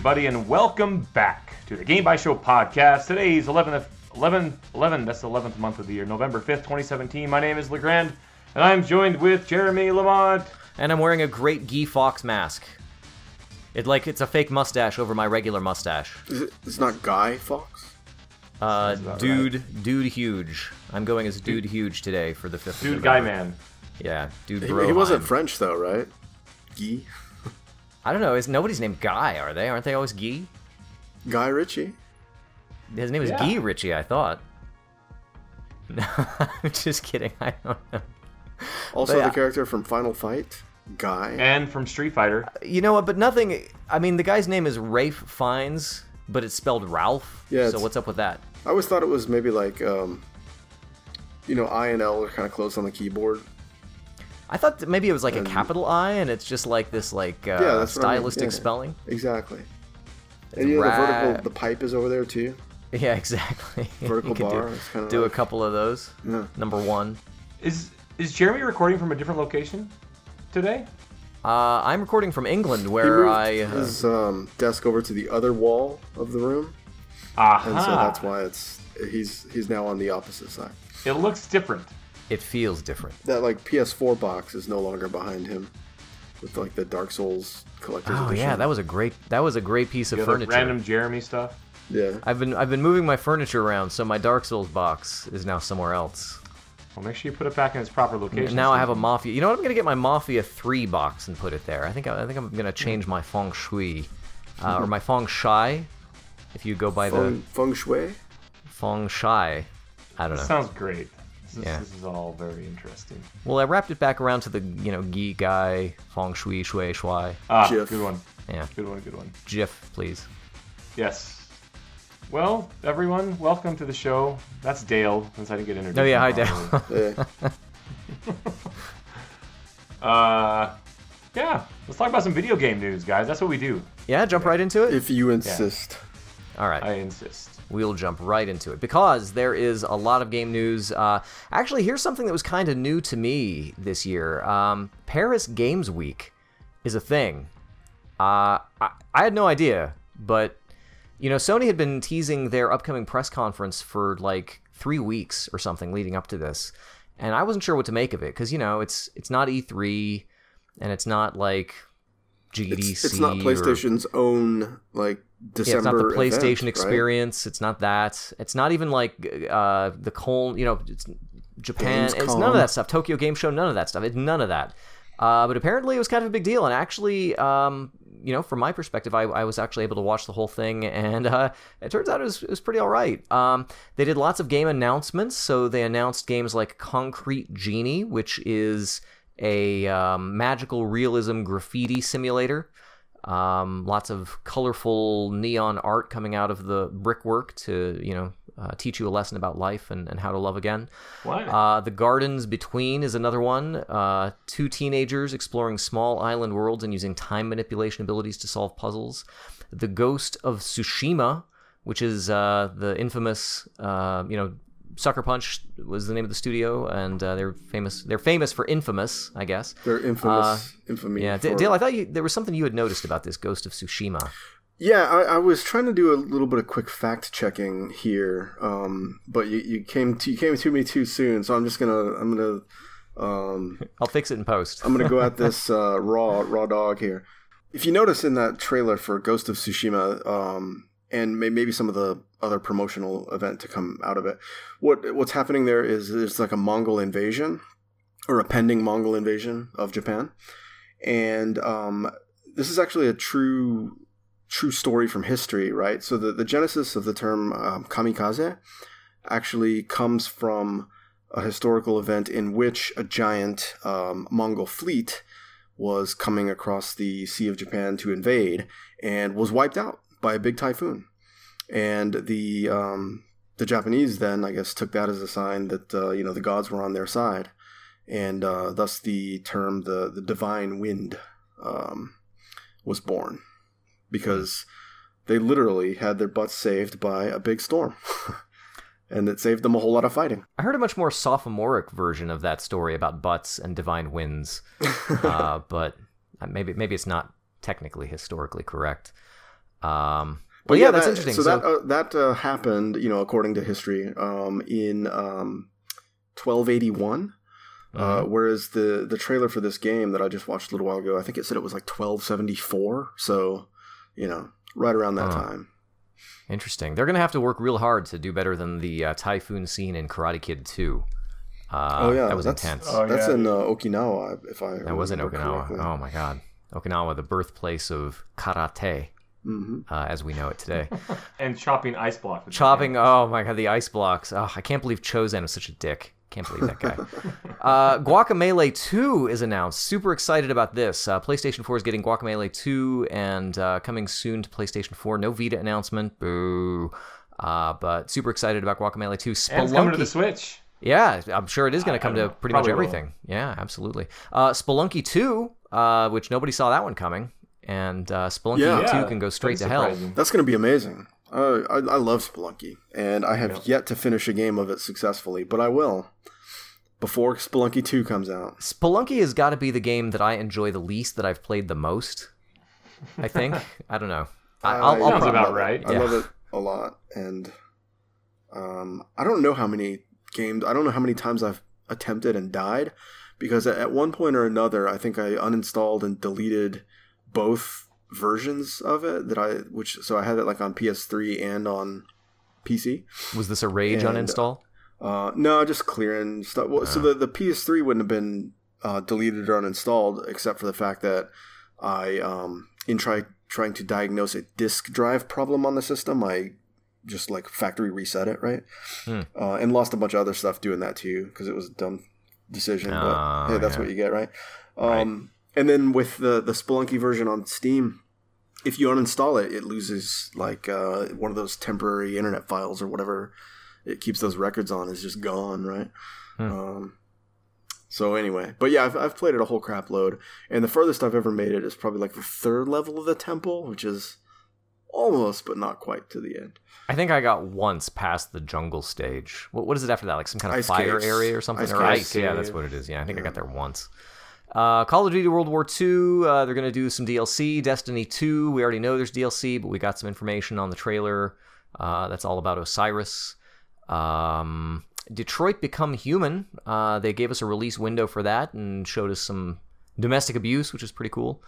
Hello, everybody, and welcome back to the Game Bytes Show podcast. Today is 11th, 11, 11, that's the 11th month of the year, November 5th, 2017. My name is LeGrand, and I'm joined with Jeremy Lamont. And I'm wearing a great Guy Fawkes mask. It like it's a fake mustache over my regular mustache. Is it, it's not Guy Fawkes? Uh, about dude, dude, huge. I'm going as dude, huge today for the fifth. Dude, November. Guy Man. Yeah, dude, He, bro. he wasn't French though, right? Guy. I don't know. Is nobody's named Guy? Are they? Aren't they always Guy? Guy Ritchie. His name is Yeah. Guy Ritchie. I thought. No, I'm just kidding. I don't know. Also yeah. the character from Final Fight. Guy. And from Street Fighter. You know what? But nothing. I mean, the guy's name is Rafe Fiennes, but it's spelled Ralph. Yeah, So it's- what's up with that? I always thought it was maybe like, um, you know, I and L are kind of close on the keyboard. I thought that maybe it was like a capital I, and it's just like this like uh, Yeah, that's what I mean, stylistic yeah. spelling. Exactly. And you know, the vertical, the pipe is over there too. Yeah, exactly. Vertical you could bar do, is do like- a couple of those. Yeah. Number one. Is is Jeremy recording from a different location today? Uh, I'm recording from England, He where moved I. Uh, his um, desk over to the other wall of the room, Aha. and so that's why it's he's he's now on the opposite side. It looks different. It feels different. That like PS4 box is no longer behind him, with like the Dark Souls collector's Oh edition. yeah, that was a great. That was a great piece of furniture. random Jeremy stuff. yeah. I've been I've been moving my furniture around, so my Dark Souls box is now somewhere else. Well, make sure you put it back in its proper location. now I have a Mafia. You know what? I'm gonna get my Mafia Three box and put it there. I think I, I think I'm gonna change my feng shui, uh, or my feng shui, if you go by Feng, the feng Shui. feng shui. I don't know. Sounds great. This is, Yeah. this is all very interesting. Well, I wrapped it back around to the you know Gi guy feng shui shui shui. Ah, Jif. good one. Yeah, Good one. Good one. GIF, please. Yes. Well, everyone, welcome to the show. That's Dale, since I didn't get introduced. Oh yeah, hi. Dale. Uh, yeah. Let's talk about some video game news, guys. That's what we do. yeah, jump right into it. if you insist. All right. I insist. We'll jump right into it because there is a lot of game news. Uh, actually, here's something that was kind of new to me this year. Um, Paris Games Week is a thing. Uh, I, I had no idea, but you know, Sony had been teasing their upcoming press conference for like three weeks or something leading up to this, and I wasn't sure what to make of it because you know it's it's not E3 and it's not like GDC. It's, it's not or- PlayStation's own like December. yeah, it's not the event, PlayStation right? experience. It's not that. It's not even like uh, the Col. You know, it's Japan. It's none of that stuff. Tokyo Game Show. None of that stuff. It's none of that. Uh, but apparently, it was kind of a big deal. And actually, um, you know, from my perspective, I, I was actually able to watch the whole thing, and uh, it turns out it was, it was pretty all right. Um, they did lots of game announcements. So they announced games like Concrete Genie, which is a um, magical realism graffiti simulator. Um, lots of colorful neon art coming out of the brickwork to, you know, uh, teach you a lesson about life and, and how to love again. What? Uh, the Gardens Between is another one. Uh, two teenagers exploring small island worlds and using time manipulation abilities to solve puzzles. The Ghost of Tsushima, which is uh, the infamous, uh, you know, Sucker Punch was the name of the studio, and uh, they're famous. They're famous for Infamous, I guess. They're infamous. infamy. Uh, Yeah, for- Dale, I thought you, there was something you had noticed about this Ghost of Tsushima. Yeah, I, I was trying to do a little bit of quick fact checking here, um, but you, you came to you came to me too soon, so I'm just gonna I'm gonna um, I'll fix it in post. I'm gonna go at this uh, raw raw dog here. If you notice in that trailer for Ghost of Tsushima, um, and may- maybe some of the other promotional event to come out of it, what what's happening there is it's like a Mongol invasion or a pending Mongol invasion of Japan, and um, this is actually a true true story from history, right? So the the genesis of the term um, kamikaze actually comes from a historical event in which a giant um, Mongol fleet was coming across the Sea of Japan to invade and was wiped out by a big typhoon. And the um, the Japanese then, I guess, took that as a sign that uh, you know the gods were on their side, and uh, thus the term the the divine wind um, was born because they literally had their butts saved by a big storm. and it saved them a whole lot of fighting. I heard a much more sophomoric version of that story about butts and divine winds, uh, but maybe maybe it's not technically historically correct. Um, but yeah, that's that, interesting. So, So, that uh, that uh, happened, you know, according to history, um, in um, 1281. Uh, Mm-hmm. whereas the the trailer for this game that I just watched a little while ago, I think it said it was like 1274. So, you know, right around that Huh. time. interesting. They're gonna have to work real hard to do better than the uh, typhoon scene in Karate Kid 2. Uh, oh yeah, that was that's, intense. Oh, that's yeah. in uh, Okinawa, if I that was in Okinawa. correctly. Oh my god, Okinawa, the birthplace of karate, hmm uh, as we know it today. And chopping ice block. with the Chopping. Oh my god, the ice blocks. Oh, I can't believe Chozen was such a dick. Can't believe that guy. uh, Guacamelee 2 is announced. Super excited about this. Uh, PlayStation 4 is getting Guacamelee 2 and uh, coming soon to PlayStation 4. No Vita announcement. Boo. Uh, but super excited about Guacamelee 2. Spelunky. And it's coming to the Switch. Yeah, I'm sure it is going to come to pretty much Probably will. everything. Yeah, absolutely. Uh, Spelunky 2, uh, which nobody saw that one coming. And uh, Spelunky Yeah. 2 can go straight pretty to hell. That's going to be amazing. Uh, I, I love Spelunky, and I have Yeah. yet to finish a game of it successfully, but I will before Spelunky 2 comes out. Spelunky has got to be the game that I enjoy the least, that I've played the most. I think. I don't know. I, I'll, I- I'll Sounds probably- about love it. right. I Yeah. love it a lot, and um, I don't know how many games. I don't know how many times I've attempted and died because at- at one point or another, I think I uninstalled and deleted both versions of it that I which so I had it like on PS3 and on PC. Was this a rage And- uninstall? Uh, no, just clearing stuff. Well, So the, the PS3 wouldn't have been uh, deleted or uninstalled, except for the fact that I, um, in try trying to diagnose a disk drive problem on the system, I just like factory reset it, right? Hmm. Uh, and lost a bunch of other stuff doing that too because it was a dumb decision. But hey, that's yeah. what you get, right? Um, And then with the the Spelunky version on Steam, if you uninstall it, it loses like uh, one of those temporary internet files or whatever it keeps those records on is just gone, right? Hmm. Um, so anyway, but yeah, I've, I've played it a whole crap load, and the furthest I've ever made it is probably like the third level of the temple, which is almost but not quite to the end. I think I got once past the jungle stage. What, what is it after that? Like some kind of Ice fire caves. area or something? Ice or ice? Yeah, that's what it is. Yeah, I think I got there once. Uh, Call of Duty World War II, uh, they're going to do some DLC. Destiny 2, we already know there's DLC, but we got some information on the trailer. Uh, that's all about Osiris. Um, Detroit Become Human, uh, they gave us a release window for that and showed us some domestic abuse, which is pretty cool.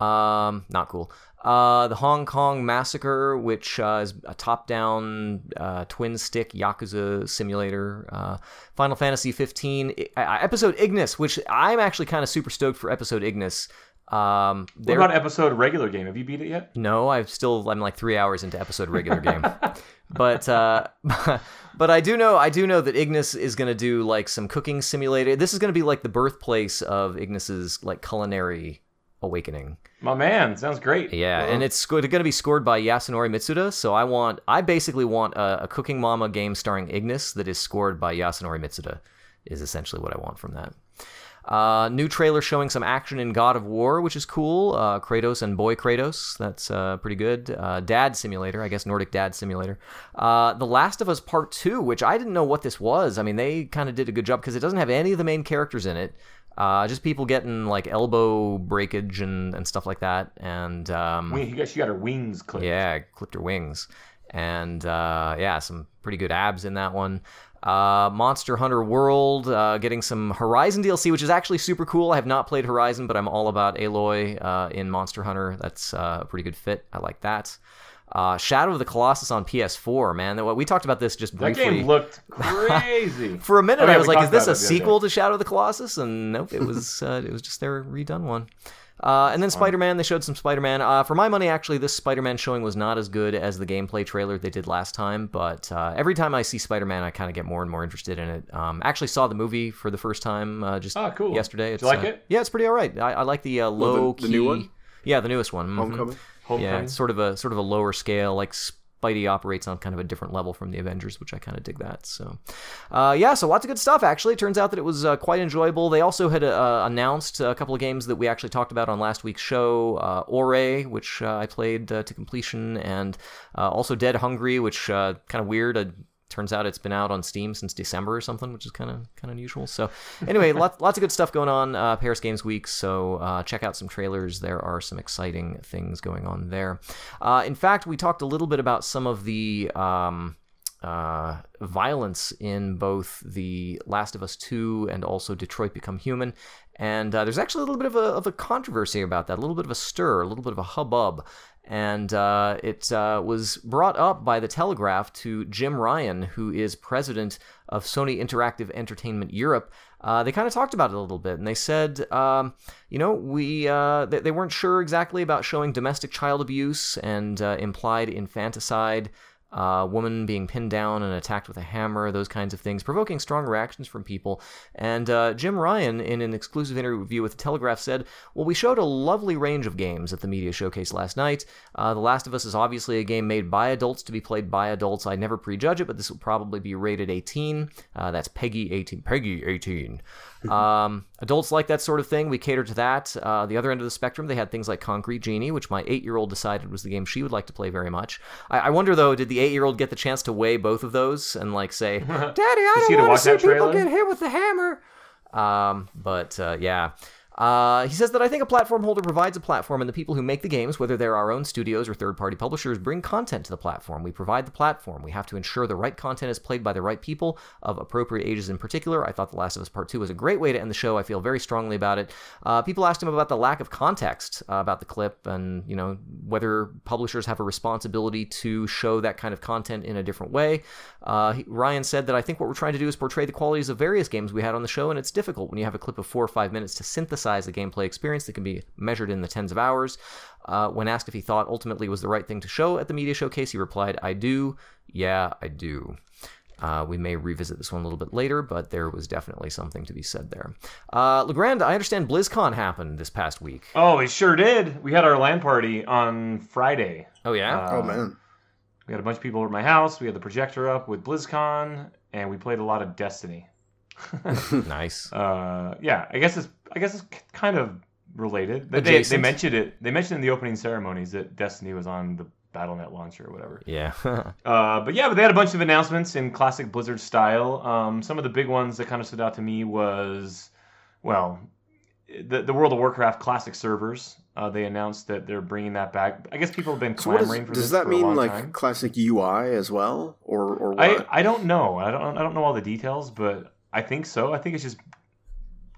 Um, not cool. Uh, the Hong Kong Massacre, which uh, is a top-down uh, twin-stick Yakuza simulator. Uh, Final Fantasy 15 I- episode Ignis, which I'm actually kind of super stoked for episode Ignis. Um, What about episode regular game? Have you beat it yet? no, I've still I'm like three hours into episode regular game, but uh, but I do know I do know that Ignis is gonna do like some cooking simulator. This is gonna be like the birthplace of Ignis's like culinary awakening. My man, sounds great. Yeah, and it's going to be scored by Yasunori Mitsuda. So I want I basically want a, a Cooking Mama game starring Ignis that is scored by Yasunori Mitsuda. Is essentially what I want from that. Uh, new trailer showing some action in God of War, which is cool. Uh, Kratos and Boy Kratos, that's uh, pretty good. Uh, Dad Simulator, I guess Nordic Dad Simulator. Uh, the Last of Us Part 2, which I didn't know what this was. I mean, they kind of did a good job because it doesn't have any of the main characters in it. Uh, just people getting like elbow breakage and, and stuff like that. And um, Wing, got, she got her wings clipped. yeah, clipped her wings. And uh, yeah, some pretty good abs in that one. Uh, Monster Hunter World, uh, getting some Horizon DLC, which is actually super cool. I have not played Horizon, but I'm all about Aloy uh, in Monster Hunter. That's uh, a pretty good fit. I like that. Uh, Shadow of the Colossus on PS4, man. We talked about this just That briefly. game looked crazy. For a minute, Oh, yeah, I was like, "Is this a about it the other day. sequel to Shadow of the Colossus?" And nope, it was. Uh, it was just their redone one. Uh, and then Spider-Man, they showed some Spider-Man. Uh, for my money, actually, this Spider-Man showing was not as good as the gameplay trailer they did last time. But uh, every time I see Spider-Man, I kind of get more and more interested in it. Um, actually, saw the movie for the first time uh, just Oh, cool. yesterday. Did It's, you like uh, it? Yeah, it's pretty all right. I, I like the uh, the- low the key. new one? Yeah, the newest one. mhm. Homecoming. Yeah, it's sort of a sort of a lower scale. Like Spidey operates on kind of a different level from the Avengers, which I kind of dig that. So, uh, yeah, so lots of good stuff. Actually, it turns out that it was uh, quite enjoyable. They also had uh, announced a couple of games that we actually talked about on last week's show. Uh, Ore, which uh, I played uh, to completion, and also Dead Hungry, which kind of weird. Turns out it's been out on Steam since December or something, which is kind of kind of unusual. So anyway, lots lots of good stuff going on uh, Paris Games Week. So uh, check out some trailers. There are some exciting things going on there. Uh, in fact, we talked a little bit about some of the. Um, uh, violence in both The Last of Us 2 and also Detroit Become Human. And uh, there's actually a little bit of a, of a controversy about that, a little bit of a stir, a little bit of a hubbub and uh, it uh, was brought up by the Telegraph to Jim Ryan, who is president of Sony Interactive Entertainment Europe. Uh, they kind of talked about it a little bit, and they said, um, you know, we they, they, weren't sure exactly about showing domestic child abuse and implied infanticide uh, woman being pinned down and attacked with a hammer, those kinds of things, provoking strong reactions from people. And uh, Jim Ryan, in an exclusive interview with the Telegraph, said, Well, we showed a lovely range of games at the media showcase last night. Uh, the Last of Us is obviously a game made by adults to be played by adults. I never prejudge it, but this will probably be rated 18. Uh, that's PEGI 18. PEGI 18. Um, adults like that sort of thing. We cater to that. Uh, the other end of the spectrum, they had things like Concrete Genie, which my eight year old decided was the game she would like to play very much. I, I wonder, though, did the eight year old get the chance to weigh both of those and, like, say, Daddy, I don't want to see people get hit with the hammer? Um, but uh, yeah. Uh, he says that I think a platform holder provides a platform, and the people who make the games, whether they're our own studios or third party publishers, bring content to the platform. We provide the platform. We have to ensure the right content is played by the right people of appropriate ages in particular. I thought The Last of Us Part 2 was a great way to end the show. I feel very strongly about it. Uh, people asked him about the lack of context uh, about the clip and, you know, whether publishers have a responsibility to show that kind of content in a different way. Uh, he, Ryan said that I think what we're trying to do is portray the qualities of various games we had on the show, and it's difficult when you have a clip of four or five minutes to synthesize the gameplay experience that can be measured in the tens of hours. Uh, when asked if he thought ultimately was the right thing to show at the media showcase, he replied, I do. Yeah, I do. Uh, we may revisit this one a little bit later, but there was definitely something to be said there. Uh, Legrand, I understand BlizzCon happened this past week. Oh, it sure did. We had our LAN party on Friday. Oh, yeah? Uh, oh, man. We had a bunch of people over at my house. We had the projector up with BlizzCon, and we played a lot of Destiny. nice. Uh, yeah, I guess it's I guess it's kind of related. They, they mentioned it. They mentioned in the opening ceremonies that Destiny was on the BattleNet launcher or whatever. Yeah. uh, but yeah, but they had a bunch of announcements in classic Blizzard style. Um, some of the big ones that kind of stood out to me was, well, the the World of Warcraft classic servers. Uh, they announced that they're bringing that back. I guess people have been clamoring so is, for does this. Does that mean like time. classic UI as well, or or what? I I don't know. I don't I don't know all the details, but I think so. I think it's just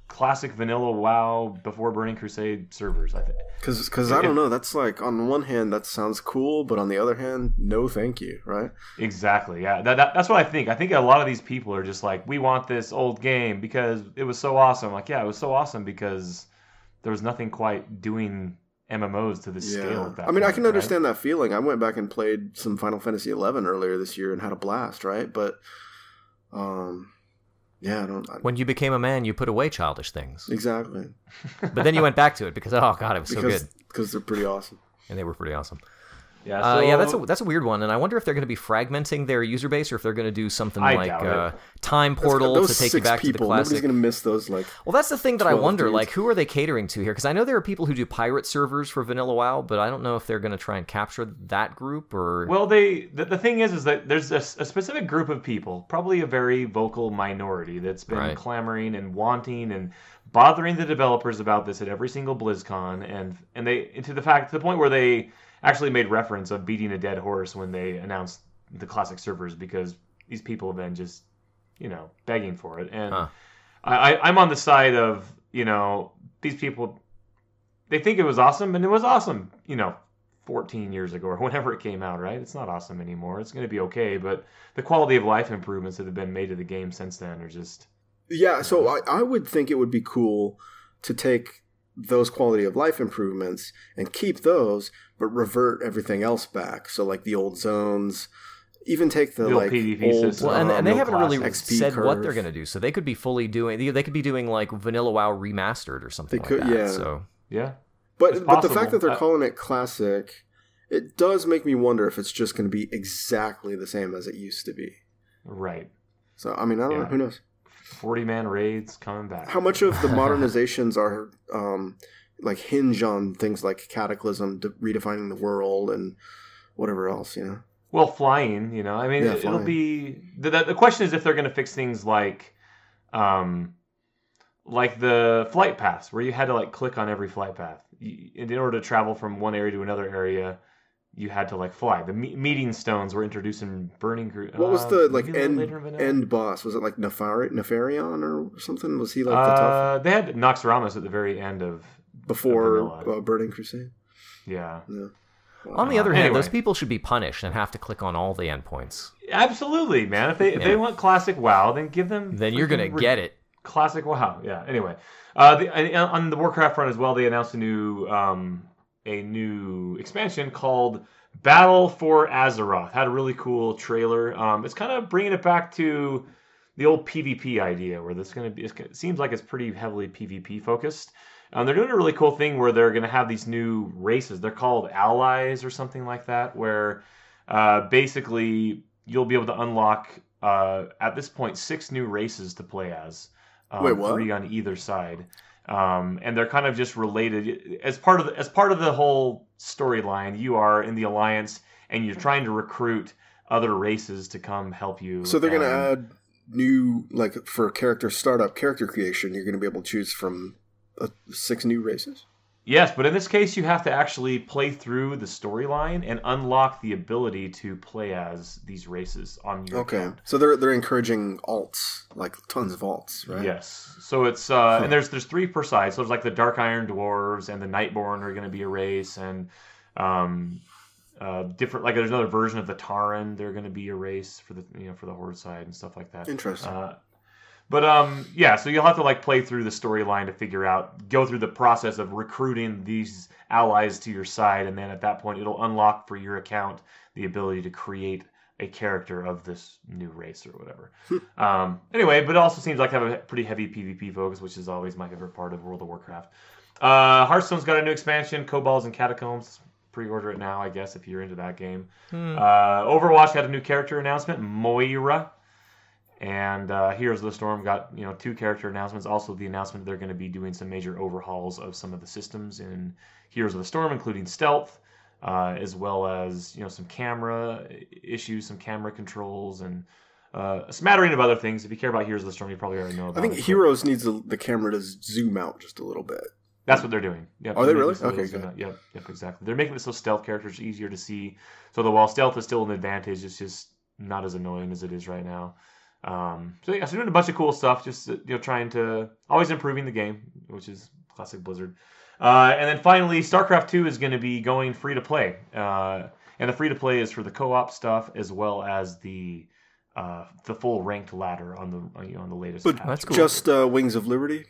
classic vanilla WoW before Burning Crusade servers. I think because because I don't know. That's like on one hand that sounds cool, but on the other hand, no, thank you. Right? Exactly. Yeah. That, that, that's what I think. I think a lot of these people are just like, we want this old game because it was so awesome. Like, yeah, it was so awesome because there was nothing quite doing MMOs to the yeah. scale. I mean, point, I can right? understand that feeling. I went back and played some Final Fantasy XI earlier this year and had a blast. Right, but um yeah, I don't. I, when you became a man, you put away childish things. Exactly. but then you went back to it because oh god, it was because, so good. Because they're pretty awesome. And they were pretty awesome. Yeah, so, uh, yeah, that's a that's a weird one, and I wonder if they're going to be fragmenting their user base, or if they're going to do something I like uh, Time Portal to take you back people, to the classic. Nobody's going to miss those. Like, well, that's the thing that I wonder. Dudes. Like, who are they catering to here? Because I know there are people who do pirate servers for Vanilla WoW, but I don't know if they're going to try and capture that group or. Well, they the, the thing is, is that there's a, a, specific group of people, probably a very vocal minority, that's been right. clamoring and wanting and bothering the developers about this at every single BlizzCon, and and they to the fact to the point where they actually made reference of beating a dead horse when they announced the classic servers because these people have been just you know begging for it. And huh. I, i'm on the side of you know these people they think it was awesome and it was awesome you know 14 years ago or whenever it came out right? It's not awesome anymore. It's going to be okay but the quality of life improvements that have been made to the game since then are just yeah so I, I would think it would be cool to take those quality of life improvements and keep those, but revert everything else back. So like the old zones, even take the, the like PvP old, well, and, and they uh, haven't really XP said curve. what they're going to do. So they could be fully doing. They could be doing like Vanilla WoW remastered or something they could, like that. Yeah. So yeah, but but the fact that they're calling it classic, it does make me wonder if it's just going to be exactly the same as it used to be. Right. So I mean, I don't yeah. know. Who knows? Forty man raids coming back. How much of the modernizations are um, like hinge on things like cataclysm, de- redefining the world, and whatever else, you know. Well, flying, you know, I mean, Yeah, it, will be the, the the question is if they're going to fix things like, um, like the flight paths where you had to like click on every flight path in order to travel from one area to another area. You had to like fly. The me- meeting stones were introduced in Burning. Gru- What was uh, the like maybe a little end later in vanilla? end boss? Was it like Nefari, Nefarian or something? Was he like the tough Uh, they had Naxxramas at the very end of before vanilla. uh, Burning Crusade? yeah. Yeah. On the Uh, other hand, anyway. those people should be punished and have to click on all the endpoints. Absolutely, man. If they if Yeah. they want classic WoW, then give them. Then you're gonna re- get it. classic WoW. Yeah. Anyway, uh, the, on the Warcraft front as well, they announced a new um, a new expansion called Battle for Azeroth. Had a really cool trailer. Um, it's kind of bringing it back to the old PvP idea, where this going to be. It seems like it's pretty heavily PvP focused. Um, they're doing a really cool thing where they're going to have these new races. They're called allies or something like that, where uh, basically you'll be able to unlock uh, at this point six new races to play as. Um, Wait, what? Three on either side, um, and they're kind of just related as part of the, as part of the whole storyline. You are in the alliance, and you're trying to recruit other races to come help you. So they're going to add new like for character startup character creation. You're going to be able to choose from uh, six new races. Yes, but in this case, you have to actually play through the storyline and unlock the ability to play as these races on your Okay, account. so they're they're encouraging alts, like tons of alts, right? Yes. So it's uh, and there's there's three per side. So there's like the Dark Iron Dwarves and the Nightborne are going to be a race, and um, uh, different like there's another version of the Tauren. They're going to be a race for the you know for the Horde side and stuff like that. Interesting. Uh, but um, yeah, so you'll have to like play through the storyline to figure out, go through the process of recruiting these allies to your side, and then at that point, it'll unlock for your account the ability to create a character of this new race or whatever. um, anyway, but it also seems like have a pretty heavy PvP focus, which is always my favorite part of World of Warcraft. Uh, Hearthstone's got a new expansion, Kobolds and Catacombs. Pre-order it now, I guess, if you're into that game. Hmm. Uh, Overwatch had a new character announcement, Moira, and uh, Heroes of the Storm got you know two character announcements. Also, the announcement they're going to be doing some major overhauls of some of the systems in Heroes of the Storm, including stealth, uh, as well as you know some camera issues, some camera controls, and uh, a smattering of other things. If you care about Heroes of the Storm, you probably already know about I think it, Heroes needs the, the camera to zoom out just a little bit. That's what they're doing. Yep, Are they they're really? it so Okay, good. Yep, yep, exactly. They're making it so stealth characters easier to see. So that while stealth is still an advantage, it's just not as annoying as it is right now. Um, so yeah, so doing a bunch of cool stuff, just uh, you know, trying to always improving the game, which is classic Blizzard. Uh, and then finally, StarCraft Two is going to be going free to play, uh, and the free to play is for the co-op stuff as well as the uh, the full ranked ladder on the you know, on the latest. But. That's cool. Just uh, Wings of Liberty.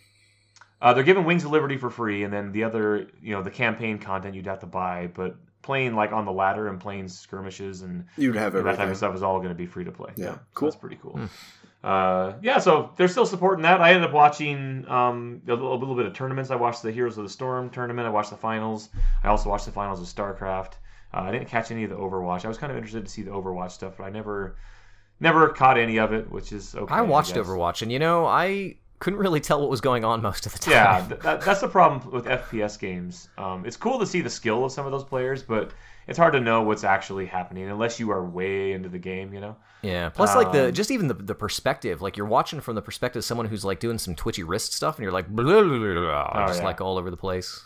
Uh, they're giving Wings of Liberty for free, and then the other, you know, the campaign content you'd have to buy. But playing like on the ladder and playing skirmishes and You'd have that type of stuff is all going to be free to play. Yeah, so cool. that's pretty cool. Uh, yeah, so they're still supporting that. I ended up watching um, a, little, a little bit of tournaments. I watched the Heroes of the Storm tournament. I watched the finals. I also watched the finals of StarCraft. Uh, I didn't catch any of the Overwatch. I was kind of interested to see the Overwatch stuff, but I never, never caught any of it, which is okay. I watched guess. Overwatch, and you know, I couldn't really tell what was going on most of the time. Yeah, that, that's the problem with FPS games. Um, it's cool to see the skill of some of those players, but it's hard to know what's actually happening unless you are way into the game. You know? Yeah. Plus, like the Um, just even the, the perspective, like you're watching from the perspective of someone who's like doing some twitchy wrist stuff, and you're like, blah, blah, blah, Oh, just yeah. like all over the place.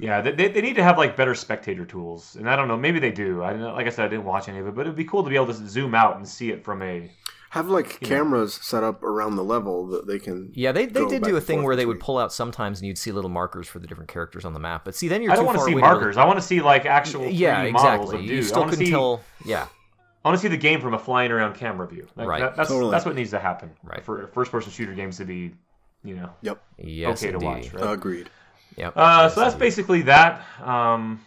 Yeah, they, they, need to have like better spectator tools, and I don't know, maybe they do. I like I said, I didn't watch any of it, but it'd be cool to be able to zoom out and see it from a. Have like You know. cameras set up around the level that they can. Yeah, they, they did do a thing forth where they would pull out sometimes, and you'd see little markers for the different characters on the map. But see, then you're I don't want to see away to really- markers. I want to see like actual Yeah, 3D models exactly. of You dudes. I still want to couldn't see. tell. Yeah, I want to see the game from a flying around camera view. Like, Right. that- that's Totally. that's what needs to happen. Right. For first-person shooter games to be, you know, Yep. yes, okay to indeed. watch. Right? Agreed. Yep. Uh, yes, so that's indeed. basically that. Um,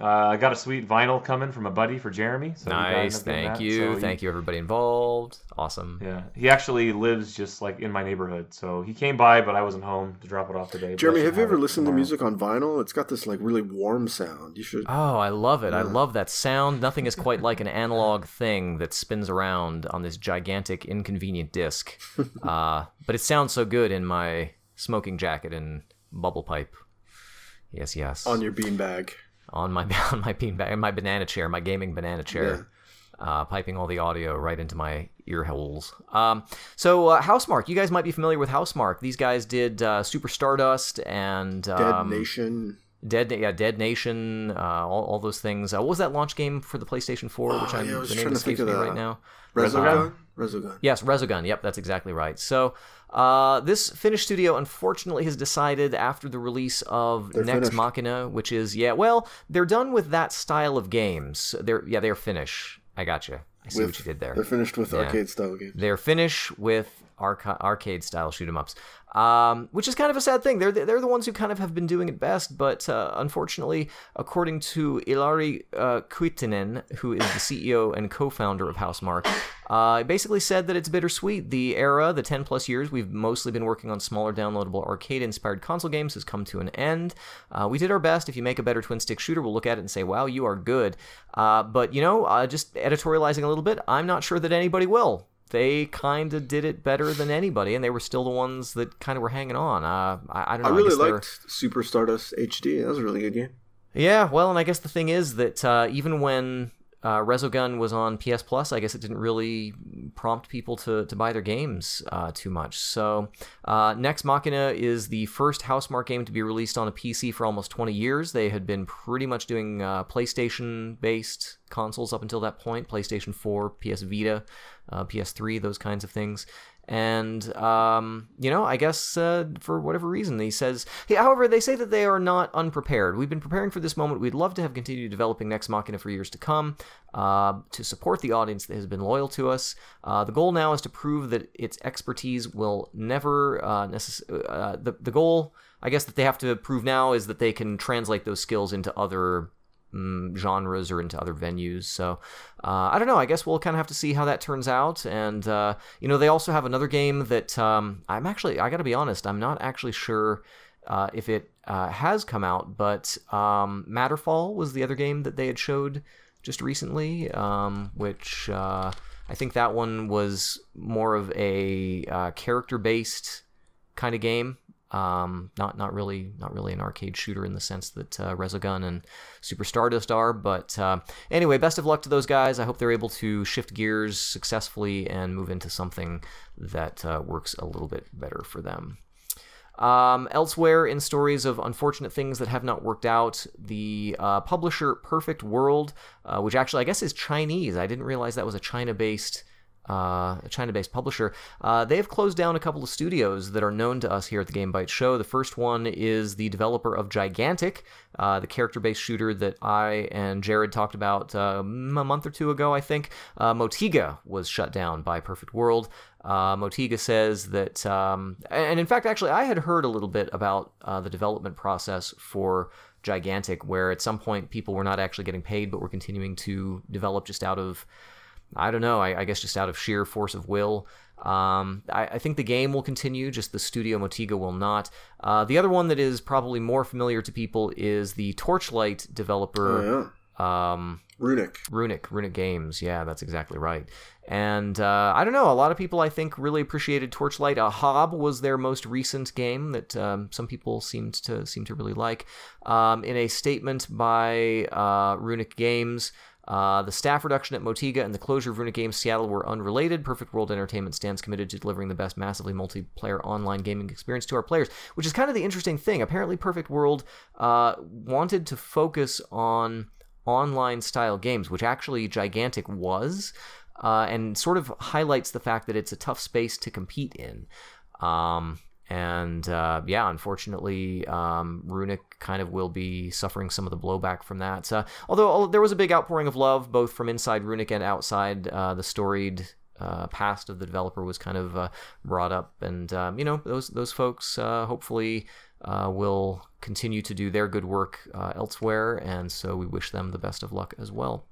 uh, I got a sweet vinyl coming from a buddy for Jeremy. So nice. Thank you. So he- Thank you, everybody involved. Awesome. Yeah, he actually lives just like in my neighborhood, so he came by, but I wasn't home to drop it off today. Jeremy, have you ever it listened to tomorrow. music on vinyl? It's got this like really warm sound. You should. Oh, I love it. I love that sound. Nothing is quite like an analog thing that spins around on this gigantic, inconvenient disc. uh, but it sounds so good in my smoking jacket and bubble pipe. Yes, yes. on your beanbag. On my on my beanbag, my banana chair, my gaming banana chair. uh, piping all the audio right into my ear holes. Um, so uh, Housemarque, you guys might be familiar with Housemarque. These guys did uh, Super Stardust and um, Dead Nation. Dead, yeah, Dead Nation, uh, all, all those things. Uh, what was that launch game for the PlayStation 4, which Oh, I'm, yeah, I was the trying name to think escapes of me right now? Resogun? Resogun. Yes, Resogun. Yep, that's exactly right. So, uh, this Finnish studio unfortunately has decided after the release of They're Next finished. Machina, which is yeah, well, they're done with that style of games. They're yeah, they're Finnish. I got you. I see what you did there. They're finished with Yeah. arcade style games. They're finished with arca- arcade style shoot 'em ups, um, which is kind of a sad thing. They're they're the ones who kind of have been doing it best, but uh, unfortunately, according to Ilari uh, Kuittinen, who is the CEO and co-founder of Housemarque, uh, basically said that it's bittersweet. The era, the 10 plus years we've mostly been working on smaller downloadable arcade-inspired console games has come to an end. Uh, we did our best. If you make a better twin-stick shooter, we'll look at it and say, "Wow, you are good." Uh, but you know, uh, just editorializing a little bit, I'm not sure that anybody will they kind of did it better than anybody, and they were still the ones that kind of were hanging on. Uh, I, I don't Know, I really they're- liked Super Stardust HD. That was a really good game. Yeah, well, and I guess the thing is that uh, even when uh, Resogun was on PS Plus, I guess it didn't really prompt people to, to buy their games uh, too much. So, uh, Nex Machina is the first Housemarque game to be released on a PC for almost 20 years. They had been pretty much doing uh, PlayStation based consoles up until that point PlayStation 4, PS Vita, uh, PS3, those kinds of things. And, um, you know, I guess uh, for whatever reason, he says, hey, however, they say that they are not unprepared. We've been preparing for this moment. We'd love to have continued developing Nex Machina for years to come uh, to support the audience that has been loyal to us. Uh, the goal now is to prove that its expertise will never uh, necess- uh, the, the goal, I guess, that they have to prove now is that they can translate those skills into other genres or into other venues. So uh, I don't know. I guess we'll kind of have to see how that turns out. And uh, you know, they also have another game that um, I'm actually I got to be honest, I'm not actually sure. Uh, if it uh, has come out, but um, Matterfall was the other game that they had showed just recently, um, which uh, I think that one was more of a uh, character-based kind of game. Um, not not really not really an arcade shooter in the sense that uh, Resogun and Super Stardust are. But uh, anyway, best of luck to those guys. I hope they're able to shift gears successfully and move into something that uh, works a little bit better for them. Um, elsewhere, in stories of unfortunate things that have not worked out, the uh, publisher Perfect World, uh, which actually I guess is Chinese, I didn't realize that was a China-based uh, a China-based publisher. Uh, they have closed down a couple of studios that are known to us here at the Game Byte Show. The first one is the developer of Gigantic, uh, the character-based shooter that I and Jared talked about uh, a month or two ago, I think. Uh, Motiga was shut down by Perfect World. Uh, Motiga says that, um, and in fact, actually, I had heard a little bit about the development process for Gigantic, where at some point people were not actually getting paid, but were continuing to develop just out of I don't know. I, I, guess just out of sheer force of will. Um, I, I, think the game will continue, just the studio Motiga will not. Uh, the other one that is probably more familiar to people is the Torchlight developer. Oh, yeah. um, Runic. Runic. Runic Games. Yeah, that's exactly right. And uh, I don't know. A lot of people, I think, really appreciated Torchlight. Uh, Hob was their most recent game that um, some people seemed to seem to really like. Um, in a statement by uh, Runic Games. Uh, the staff reduction at Motiga and the closure of Runic Games Seattle were unrelated. Perfect World Entertainment stands committed to delivering the best massively multiplayer online gaming experience to our players, which is kind of the interesting thing. Apparently, Perfect World uh, wanted to focus on online style games, which actually Gigantic was, uh, and sort of highlights the fact that it's a tough space to compete in. Um, and uh, yeah, unfortunately, um, Runic kind of will be suffering some of the blowback from that. Uh, although there was a big outpouring of love both from inside Runic and outside uh, the storied uh, past of the developer was kind of uh, brought up, and um, you know those those folks uh, hopefully will continue to do their good work elsewhere, and so we wish them the best of luck as well.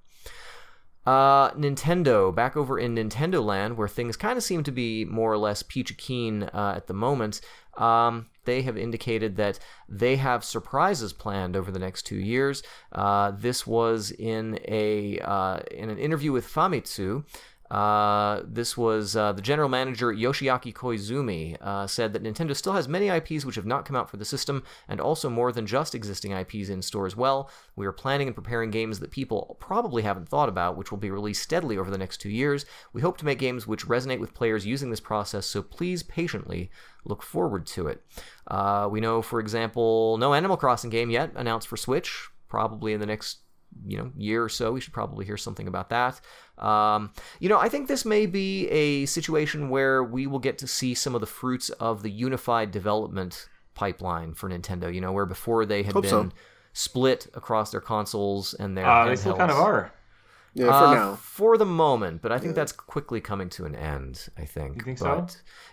Uh, Nintendo, back over in Nintendo Land, where things kind of seem to be more or less peachy keen uh, at the moment. Um, they have indicated that they have surprises planned over the next two years. Uh, this was in a uh, in an interview with Famitsu. Uh, this was uh, the general manager Yoshiaki Koizumi uh, said that Nintendo still has many IPs which have not come out for the system, and also more than just existing IPs in store as well. We are planning and preparing games that people probably haven't thought about, which will be released steadily over the next two years. We hope to make games which resonate with players using this process, so please patiently look forward to it. Uh, we know, for example, no Animal Crossing game yet announced for Switch. Probably in the next you know year or so we should probably hear something about that um, you know i think this may be a situation where we will get to see some of the fruits of the unified development pipeline for nintendo you know where before they had Hope been so. split across their consoles and their Uh, they still kind of are. Yeah, for Uh, now. for the moment, but I think that's quickly coming to an end. I think. You think so?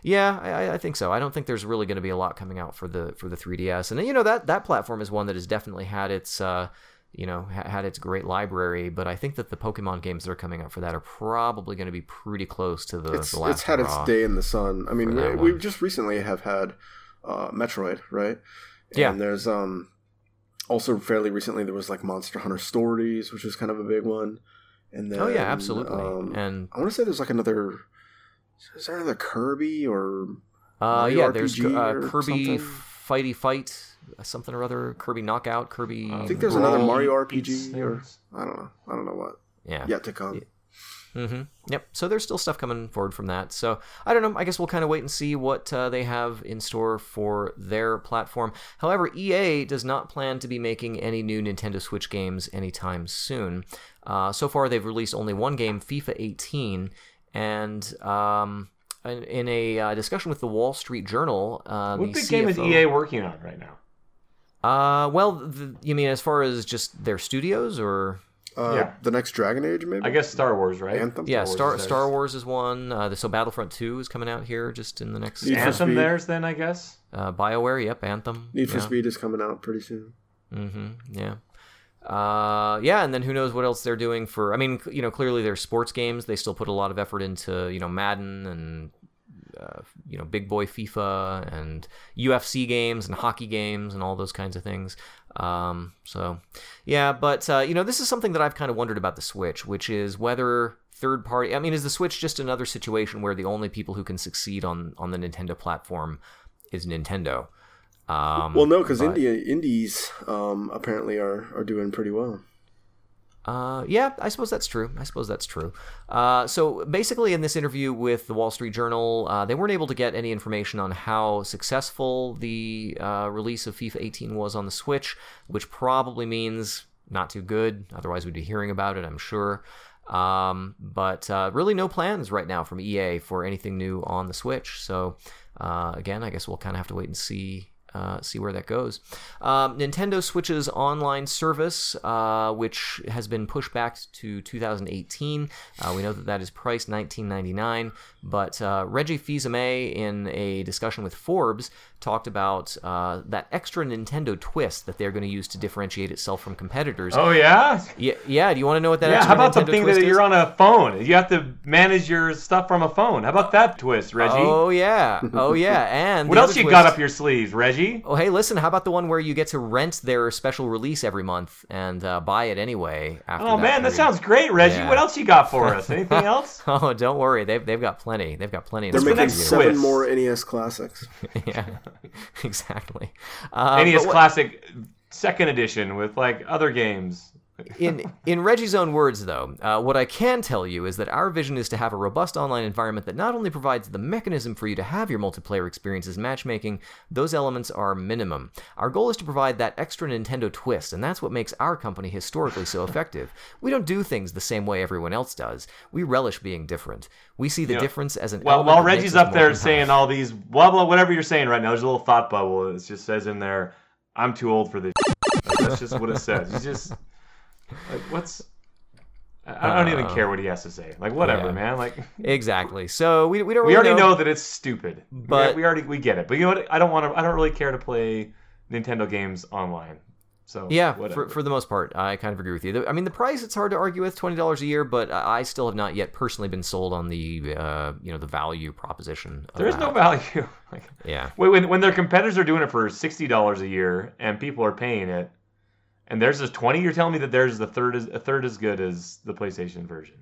Yeah, I, I- I think so. I don't think there's really going to be a lot coming out for the for the 3DS, and you know that that platform is one that has definitely had its. Uh, you know, ha- had its great library, but I think that the Pokemon games that are coming out for that are probably going to be pretty close to the, It's the last it's had its day in the sun. I mean, we, we just recently have had uh, Metroid, right? Yeah. And there's um also fairly recently there was like Monster Hunter Stories, which was kind of a big one. And then Oh yeah, absolutely. um, and I want to say there's like another. Is there another Kirby or uh, yeah, there's uh, Kirby something? Fighty Fight, something or other. Kirby Knockout, Kirby. Um, I think there's another Mario RPG or. I don't know. I don't know what yeah. yet to come. Mm-hmm. Yep. So there's still stuff coming forward from that. So I don't know. I guess we'll kind of wait and see what uh, they have in store for their platform. However, EA does not plan to be making any new Nintendo Switch games anytime soon. Uh, so far, they've released only one game, FIFA 18, and um, in, in a uh, discussion with the Wall Street Journal, uh, What the big game is EA working on right now? Uh, well, the, you mean as far as just their studios, or Uh, Yeah. The next Dragon Age, maybe. I guess Star Wars, right? Anthem? yeah, Wars Star is Star. Wars is one. Uh, so Battlefront 2 is coming out here just in the next. Need for Anthem Speed. theirs then, I guess. Uh, Bioware, yep, Anthem. Need for yeah. Speed is coming out pretty soon. Mm-hmm. Yeah. Uh, yeah, and then who knows what else they're doing for? I mean, you know, clearly they're sports games. They still put a lot of effort into you know Madden and uh, you know Big Boy FIFA and UFC games and hockey games and all those kinds of things. Um, so yeah, but uh, you know, this is something that I've kind of wondered about the Switch, which is whether third party. I mean, is the Switch just another situation where the only people who can succeed on on the Nintendo platform is Nintendo? Um, Well, no, because but- India indies um, apparently are are doing pretty well. Uh, yeah, I suppose that's true. I suppose that's true. Uh, so basically, in this interview with the Wall Street Journal, uh, they weren't able to get any information on how successful the uh, release of FIFA 18 was on the Switch, which probably means not too good. Otherwise, we'd be hearing about it, I'm sure. Um, but uh, really, no plans right now from EA for anything new on the Switch. So uh, again, I guess we'll kind of have to wait and see uh, see where that goes. Um, Nintendo Switch's online service, uh, which has been pushed back to 2018. Uh, we know that that is priced 19.99, but uh, Reggie Fils-Aimé, in a discussion with Forbes, talked about uh, that extra Nintendo twist that they're going to use to differentiate itself from competitors. Oh yeah. Yeah, yeah. Do you want to know what that? Yeah. How about the Nintendo thing twist that is? you're on a phone? You have to manage your stuff from a phone. How about that twist, Reggie? Oh yeah, oh yeah. And what else you twist- got up your sleeves, Reggie? Oh, hey, listen, how about the one where you get to rent their special release every month and uh, buy it anyway? After Oh man, that sounds great, Reggie. Yeah. What else you got for us? Anything else? Oh, don't worry, they've they've got plenty. They've got plenty. in They're making next for you. seven twist. more NES classics. yeah, exactly. Uh, NES what- Classic Second Edition with like other games. In in Reggie's own words, though, uh, what I can tell you is that our vision is to have a robust online environment that not only provides the mechanism for you to have your multiplayer experiences matchmaking, those elements are minimum. Our goal is to provide that extra Nintendo twist, and that's what makes our company historically so effective. We don't do things the same way everyone else does. We relish being different. We see the Yeah. difference as an Well, while Reggie's up there saying all these blah blah whatever you're saying right now, there's a little thought bubble. It just says in there, "I'm too old for this." That's just what it says. He's just like, what's? I don't even Uh, care what he has to say. Like, whatever, yeah. man. Like, exactly. So we, we don't we really already know that it's stupid. But- we, we already we get it. But you know what? I don't want to. I don't really care to play Nintendo games online. So Yeah, whatever. for, for the most part, I kind of agree with you. I mean, the price it's hard to argue with twenty dollars a year, but I still have not yet personally been sold on the uh, you know the value proposition. There is no value. like, Yeah, when, when their competitors are doing it for sixty dollars a year and people are paying it, and there's is twenty, you're telling me that there's a third is a third as good as the PlayStation version.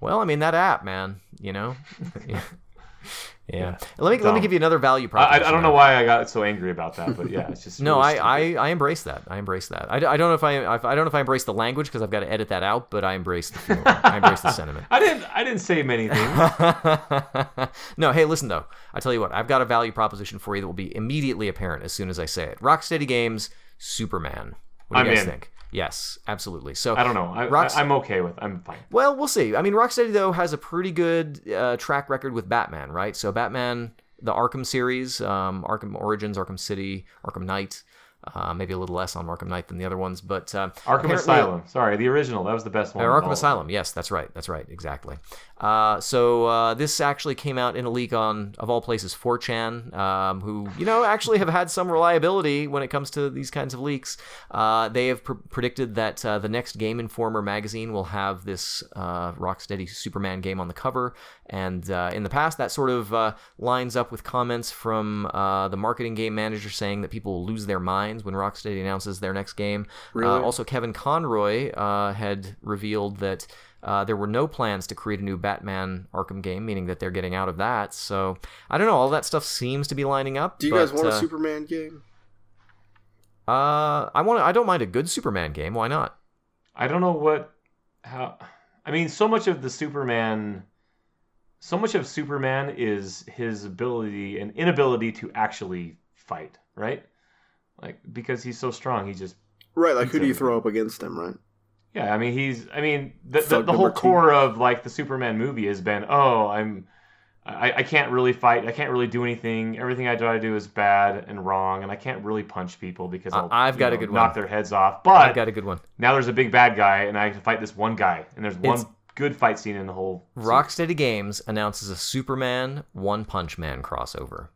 Well, I mean that app, man. You know. yeah. Yeah. Let me let me give you another value proposition. I don't know why I got so angry about that, but yeah, it's just No, really I. I, I embrace that. I embrace that. I, I don't know if I I don't know if I embrace the language because I've got to edit that out, but I embrace the feeling. I embrace the sentiment. I didn't I didn't say many things. no, hey, listen though. I tell you what, I've got a value proposition for you that will be immediately apparent as soon as I say it. Rocksteady Games, Superman. What do you I'm guys in. think? Yes, absolutely. So I don't know. I, Rockst- I, I'm okay with. I'm fine. Well, we'll see. I mean, Rocksteady though has a pretty good uh, track record with Batman, right? So Batman, the Arkham series, um, Arkham Origins, Arkham City, Arkham Knight. Uh, maybe a little less on Arkham Knight than the other ones, but uh, Arkham Asylum. Sorry, the original. That was the best one. or Arkham Asylum. Yes, that's right. That's right. Exactly. Uh, so uh, this actually came out in a leak on, of all places, 4chan, um, who you know actually have had some reliability when it comes to these kinds of leaks. Uh, they have pr- predicted that uh, the next Game Informer magazine will have this uh, Rocksteady Superman game on the cover, and uh, in the past that sort of uh, lines up with comments from uh, the marketing game manager saying that people will lose their minds when Rocksteady announces their next game. Really? Uh, also, Kevin Conroy uh, had revealed that uh, there were no plans to create a new Batman Arkham game, meaning that they're getting out of that. So I don't know. All that stuff seems to be lining up. Do you but, guys want a uh, Superman game? Uh, I want. I don't mind a good Superman game. Why not? I don't know what how I mean so much of the Superman so much of Superman is his ability and inability to actually fight, right? Like because he's so strong, he just Right, like who do you Exactly. throw up against him, right? yeah, I mean he's I mean the the, Thug the whole number two. core of like the Superman movie has been, "Oh, I'm I, I can't really fight. I can't really do anything. Everything I try to do is bad and wrong, and I can't really punch people because I- I'll I've you got a know, good knock one. their heads off. But I've got a good one. now there's a big bad guy, and I have to fight this one guy, and there's one It's- good fight scene in the whole. series. Rocksteady Games announces a Superman One Punch Man crossover.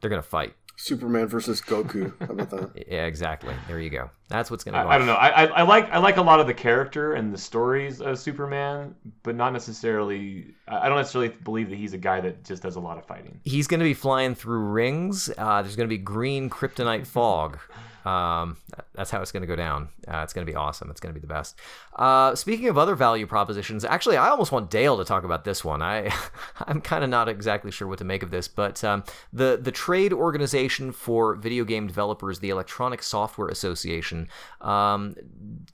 They're gonna fight. Superman versus Goku. How about that? Yeah, exactly. There you go. That's what's gonna. go I, I don't know. I, I I like I like a lot of the character and the stories of Superman, but not necessarily. I I don't necessarily believe that he's a guy that just does a lot of fighting. He's going to be flying through rings. Uh, there's going to be green kryptonite fog. Um, that's how it's going to go down. Uh, it's going to be awesome. It's going to be the best. Uh, speaking of other value propositions, actually, I almost want Dale to talk about this one. I, I'm kind of not exactly sure what to make of this, but um, the the trade organization for video game developers, the Electronic Software Association, um,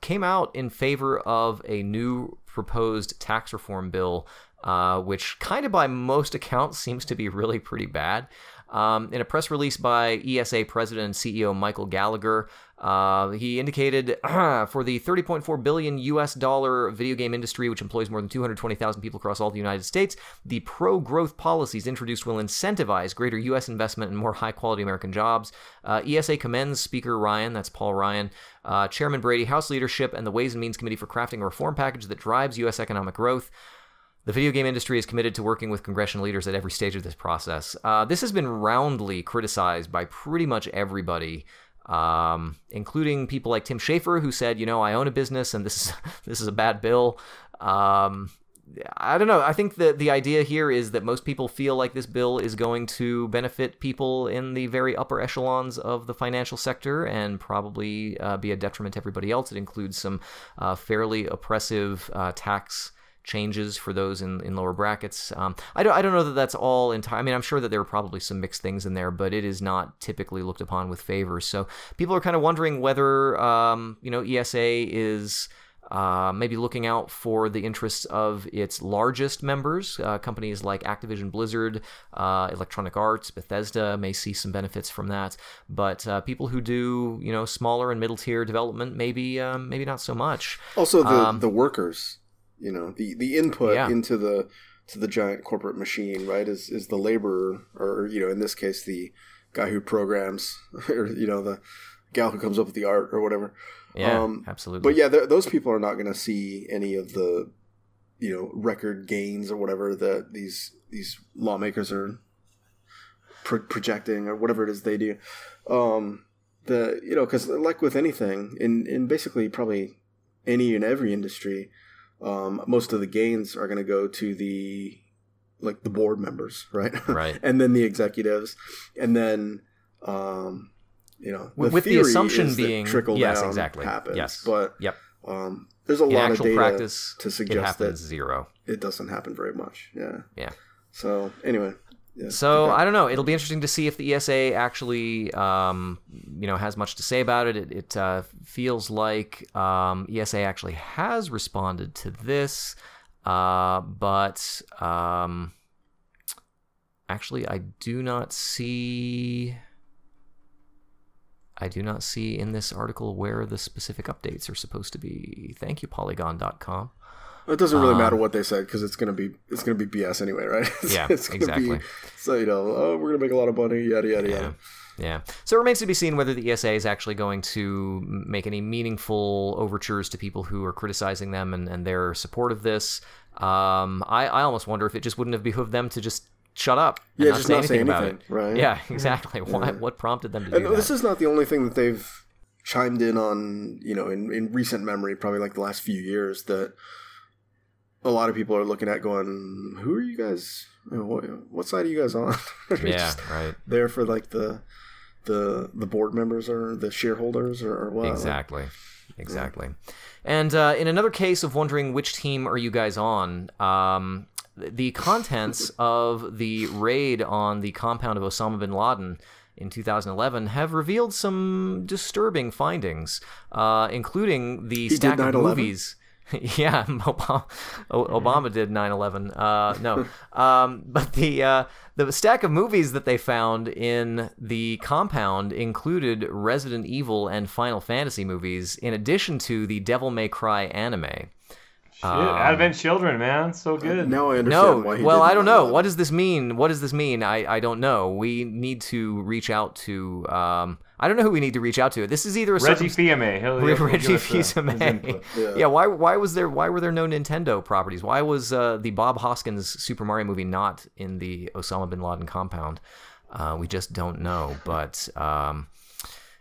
came out in favor of a new proposed tax reform bill uh, which kind of by most accounts seems to be really pretty bad. Um, in a press release by ESA President and CEO Michael Gallagher, uh, he indicated for the 30.4 billion US dollar video game industry, which employs more than 220,000 people across all the United States, the pro-growth policies introduced will incentivize greater U.S. investment in more high-quality American jobs. Uh, ESA commends Speaker Ryan, that's Paul Ryan, uh, Chairman Brady, House leadership, and the Ways and Means Committee for crafting a reform package that drives U.S. economic growth. The video game industry is committed to working with congressional leaders at every stage of this process. Uh, this has been roundly criticized by pretty much everybody, um, including people like Tim Schafer, who said, "You know, I own a business, and this is this is a bad bill." Um, I don't know. I think that the idea here is that most people feel like this bill is going to benefit people in the very upper echelons of the financial sector and probably uh, be a detriment to everybody else. It includes some uh, fairly oppressive uh, tax changes for those in, in lower brackets. Um, I, don't, I don't know that that's all entire. I mean, I'm sure that there are probably some mixed things in there, but it is not typically looked upon with favor. So people are kind of wondering whether, um, you know, ESA is. Uh, maybe looking out for the interests of its largest members. Uh, companies like Activision Blizzard, uh, Electronic Arts, Bethesda may see some benefits from that. But uh, people who do, you know, smaller and middle tier development, maybe, um, maybe not so much. Also, the Um, the workers, you know, the the input Yeah. into the to the giant corporate machine, right? Is is the laborer, or you know, in this case, the guy who programs, or you know, the gal who comes up with the art or whatever. Yeah, Um, absolutely. But yeah, those people are not going to see any of the, you know, record gains or whatever that these these lawmakers are pro- projecting or whatever it is they do. Um, the you know, because like with anything in in basically probably any and every industry, um, most of the gains are going to go to the like the board members, right? Right. and then the executives, and then. Um, you know, With- with the assumption being- trickle yes, down exactly. happens, Yes. but Yep. Um, there's a In lot of data practice, to suggest that zero. it doesn't happen very much. Yeah. Yeah. So anyway. Yeah. So Okay. I don't know. It'll be interesting to see if the ESA actually, um, you know, has much to say about it. It, it uh, feels like um, ESA actually has responded to this, uh, but um, actually, I do not see. I do not see in this article where the specific updates are supposed to be. Thank you, Polygon.com. It doesn't really Um, matter what they said because it's gonna be it's gonna be BS anyway, right? Yeah, exactly. Be, so you know, oh, we're gonna make a lot of money, yada yada Yeah. yada. Yeah. So it remains to be seen whether the ESA is actually going to make any meaningful overtures to people who are criticizing them and, and their support of this. Um, I, I almost wonder if it just wouldn't have behooved them to just shut up and Yeah, not just say not say anything about anything, it. right? Yeah, exactly. Why, what prompted them to do And that? this is not the only thing that they've chimed in on, you know, in, in recent memory, probably like the last few years, that a lot of people are looking at going, who are you guys? What, what side are you guys on? Yeah, just right. there for like the the the board members or the shareholders or, or what? Exactly. Exactly. And uh, in another case of wondering which team are you guys on, um, the contents of the raid on the compound of Osama bin Laden in 2011 have revealed some disturbing findings, uh, including the did stack of 9/11? movies. yeah, Obama, Obama did 9/11. Uh, no, um, but the uh, the stack of movies that they found in the compound included Resident Evil and Final Fantasy movies, in addition to the Devil May Cry anime. Shit, Advent Children, man, so good. Now I understand No, why he well, I don't know. 9/11. What does this mean? What does this mean? I, I don't know. We need to reach out to. Um, I don't know who we need to reach out to. This is either a Reggie circum- Fils-Aimé. He'll, he'll Reggie us, his Fils-Aimé. input. Yeah. Yeah. why why was there why were there no Nintendo properties? Why was uh, the Bob Hoskins Super Mario movie not in the Osama bin Laden compound? Uh, we just don't know. But um,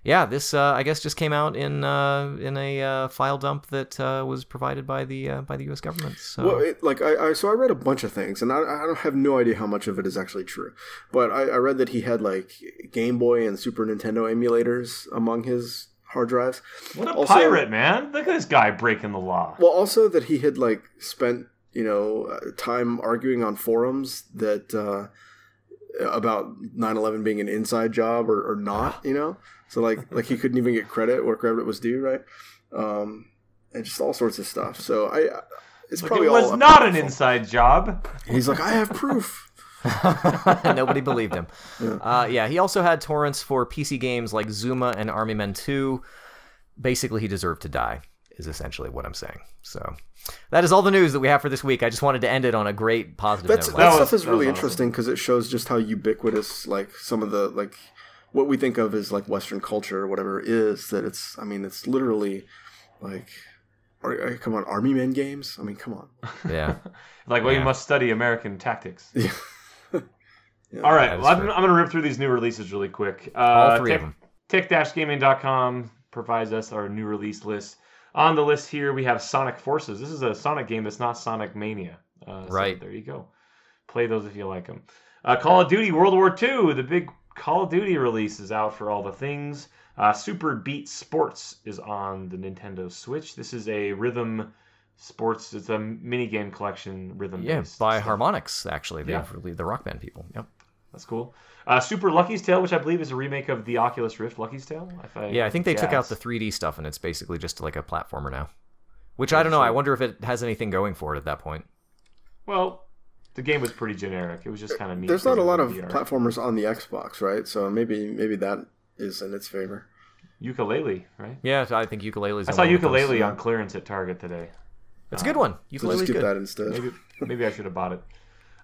yeah, this uh, I guess just came out in uh, in a uh, file dump that uh, was provided by the uh, by the U.S. government. So Well, it, like I, I, so I read a bunch of things, and I, I don't have no idea how much of it is actually true. But I, I read that he had like Game Boy and Super Nintendo emulators among his hard drives. What a Also- pirate, man! Look at this guy breaking the law. Well, also that he had like spent you know uh, time arguing on forums that uh, about 9-11 being an inside job or, or not. You know, so like like he couldn't even get credit where credit was due, right? Um, and just all sorts of stuff. So I. It's Look, probably it was all not an inside job. He's like, I have proof. Nobody believed him. Uh, yeah, he also had torrents for PC games like Zuma and Army Men 2. Basically, he deserved to die, is essentially what I'm saying. So, that is all the news that we have for this week. I just wanted to end it on a great positive That's note. that was- stuff is that really awesome. interesting because it shows just how ubiquitous like some of the like what we think of as like Western culture or whatever is. That it's I mean it's literally like. Ar- uh, come on, Army Men games. I mean, come on. yeah. Like, well, Yeah. you must study American tactics. Yeah. All right, That is well, I'm. I'm going to rip through these new releases really quick. Uh, All three Tech- of them. Tech-gaming.com provides us our new release list. On the list here, we have Sonic Forces. This is a Sonic game that's not Sonic Mania. Uh, so Right. there you go. Play those if you like them. Uh, Call of Duty World War II, the big Call of Duty release is out for all the things. Uh, Super Beat Sports is on the Nintendo Switch. This is a rhythm sports. It's a mini game collection rhythm. Yeah, by Harmonix, actually. Yeah. They've really, the rock band people. Yep. That's cool. Uh, Super Lucky's Tale, which I believe is a remake of the Oculus Rift Lucky's Tale. If I Yeah, I think they took out the 3D stuff and it's basically just like a platformer now. Which I don't know. I wonder if it has anything going for it at that point. Well, the game was pretty generic. It was just kind of neat. There's not a lot of VR. platformers on the Xbox, right? So maybe maybe that is in its favor. Yooka-Laylee, right? Yeah, I think Yooka-Laylee's. I saw one that goes- Yooka-Laylee on clearance at Target today. It's a good one. Ukulele. So just Ukulele's get that instead. Maybe maybe I should have bought it.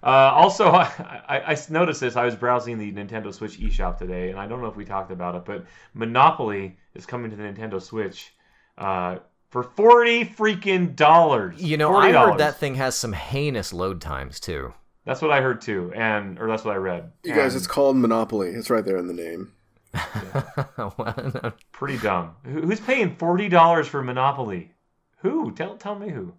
Uh, also, I, I, I noticed this. I was browsing the Nintendo Switch eShop today, and I don't know if we talked about it, but Monopoly is coming to the Nintendo Switch uh, for forty freaking dollars. You know, I heard that thing has some heinous load times too. That's what I heard too, and or that's what I read. You guys, it's called Monopoly. It's right there in the name. Well, pretty dumb. Who's paying forty dollars for Monopoly? Who? Tell tell me who.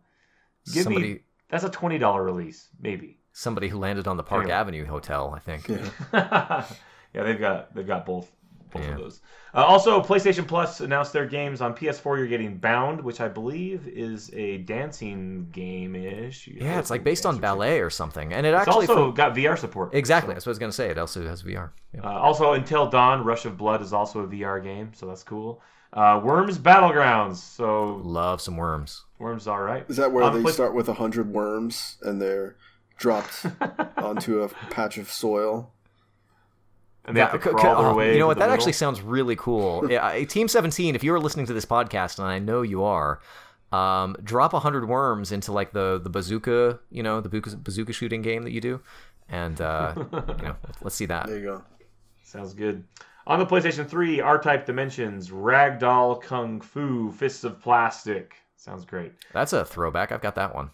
Give somebody, me that's a twenty dollar release, maybe. somebody who landed on the Park Anyway. Avenue Hotel, I think. Yeah. yeah, they've got they've got both both Yeah. of those. Uh, also, PlayStation Plus announced their games on PS4. You're getting Bound, which I believe is a dancing game ish. Yeah, it's like based on ballet or something, and it It's actually also from- got VR support. exactly. So- That's what I was gonna say. It also has VR. Yeah. Uh, also, Until Dawn, Rush of Blood is also a VR game, so that's cool. Uh, Worms Battlegrounds, so Love some worms. Worms is all right. Is that where On they Play- start with a hundred worms and they're dropped onto a patch of soil? And they have to That- crawl their oh, way. You know what? That middle. actually sounds really cool. Yeah, Team 17, if you are listening to this podcast, and I know you are, um, drop 100 worms into like the, the bazooka, you know, the bazooka, bazooka shooting game that you do. And, uh, you know, let's see that. There you go. Sounds good. On the PlayStation 3, R-Type Dimensions, Ragdoll Kung Fu, Fists of Plastic. Sounds great. That's a throwback. I've got that one.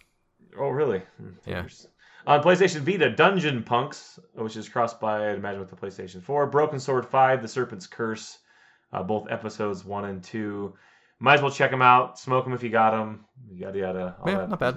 Oh, really? Hmm, Yeah. On PlayStation Vita, Dungeon Punks, which is crossed by, I'd imagine, with the PlayStation 4. Broken Sword 5, The Serpent's Curse, uh, both episodes 1 and 2. Might as well check them out. Smoke them if you got them. Yada, yada. All Yeah, that not bad.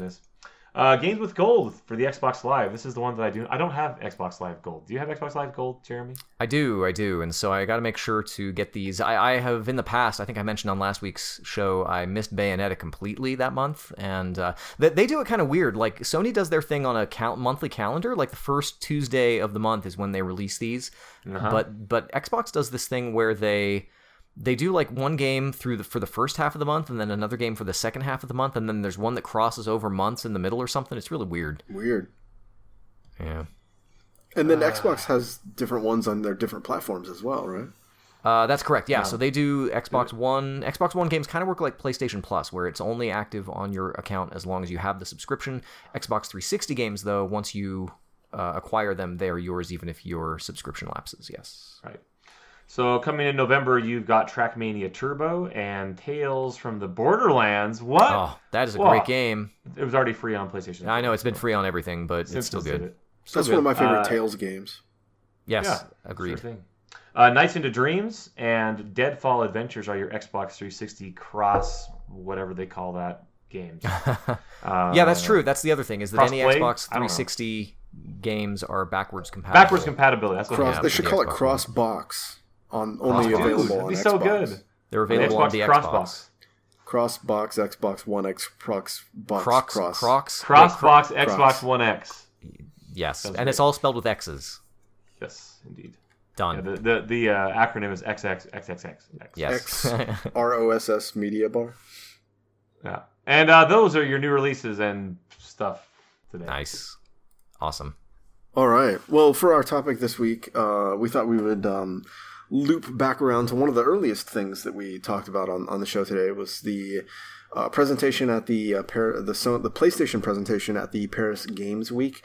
Uh, games with gold for the Xbox Live. This is the one that I do. I don't have Xbox Live Gold. Do you have Xbox Live Gold, Jeremy? I do, I do, and so I got to make sure to get these. I, I have in the past. I think I mentioned on last week's show. I missed Bayonetta completely that month, and uh, they, they do it kind of weird. Like Sony does their thing on a cal- monthly calendar. Like the first Tuesday of the month is when they release these, Uh-huh. but but Xbox does this thing where they they do like one game through the for the first half of the month, and then another game for the second half of the month, and then there's one that crosses over months in the middle or something. It's really weird. Weird. Yeah. And then Xbox has different ones on their different platforms as well, right? Uh, that's correct. Yeah. So they do Xbox One. Xbox One games kind of work like PlayStation Plus, where it's only active on your account as long as you have the subscription. Xbox 360 games, though, once you uh, acquire them, they are yours, even if your subscription lapses. Yes. Right. So coming in November, you've got Trackmania Turbo and Tales from the Borderlands. What? Oh, that is a Whoa. great game. It was already free on PlayStation. I know it's been free on everything, but it's still good. it. Still That's good. one of my favorite Uh, Tales games. Yes, Yeah, agreed. Sure thing. Uh, Nights into Dreams and Deadfall Adventures are your Xbox 360 cross, whatever they call that, games. Uh, yeah, that's true. That's the other thing is that any Crossplay? Xbox I don't know. 360 games are backwards compatible. Backwards compatibility. That's what Cross, they should the call it Xbox Cross Box on only Crossbox. available Dude, on it'd be Xbox. so good. They're The available on Xbox the Crossbox. Xbox. Cross Box, Xbox One, X, Xbox Box, Crocs, Cross. Crocs. Crossbox Cross. Xbox One X. Yes, Sounds and it's all spelled with X's. Yes, indeed. Done. Yeah, the the, the uh, acronym is XXXXX. yes. X. ROSS Media Bar. Yeah. And uh, those are your new releases and stuff today. nice. Awesome. All right. Well, for our topic this week, uh, we thought we would um, loop back around to one of the earliest things that we talked about on, on the show today was the uh, presentation at the uh, Par- the so- the PlayStation presentation at the Paris Games Week,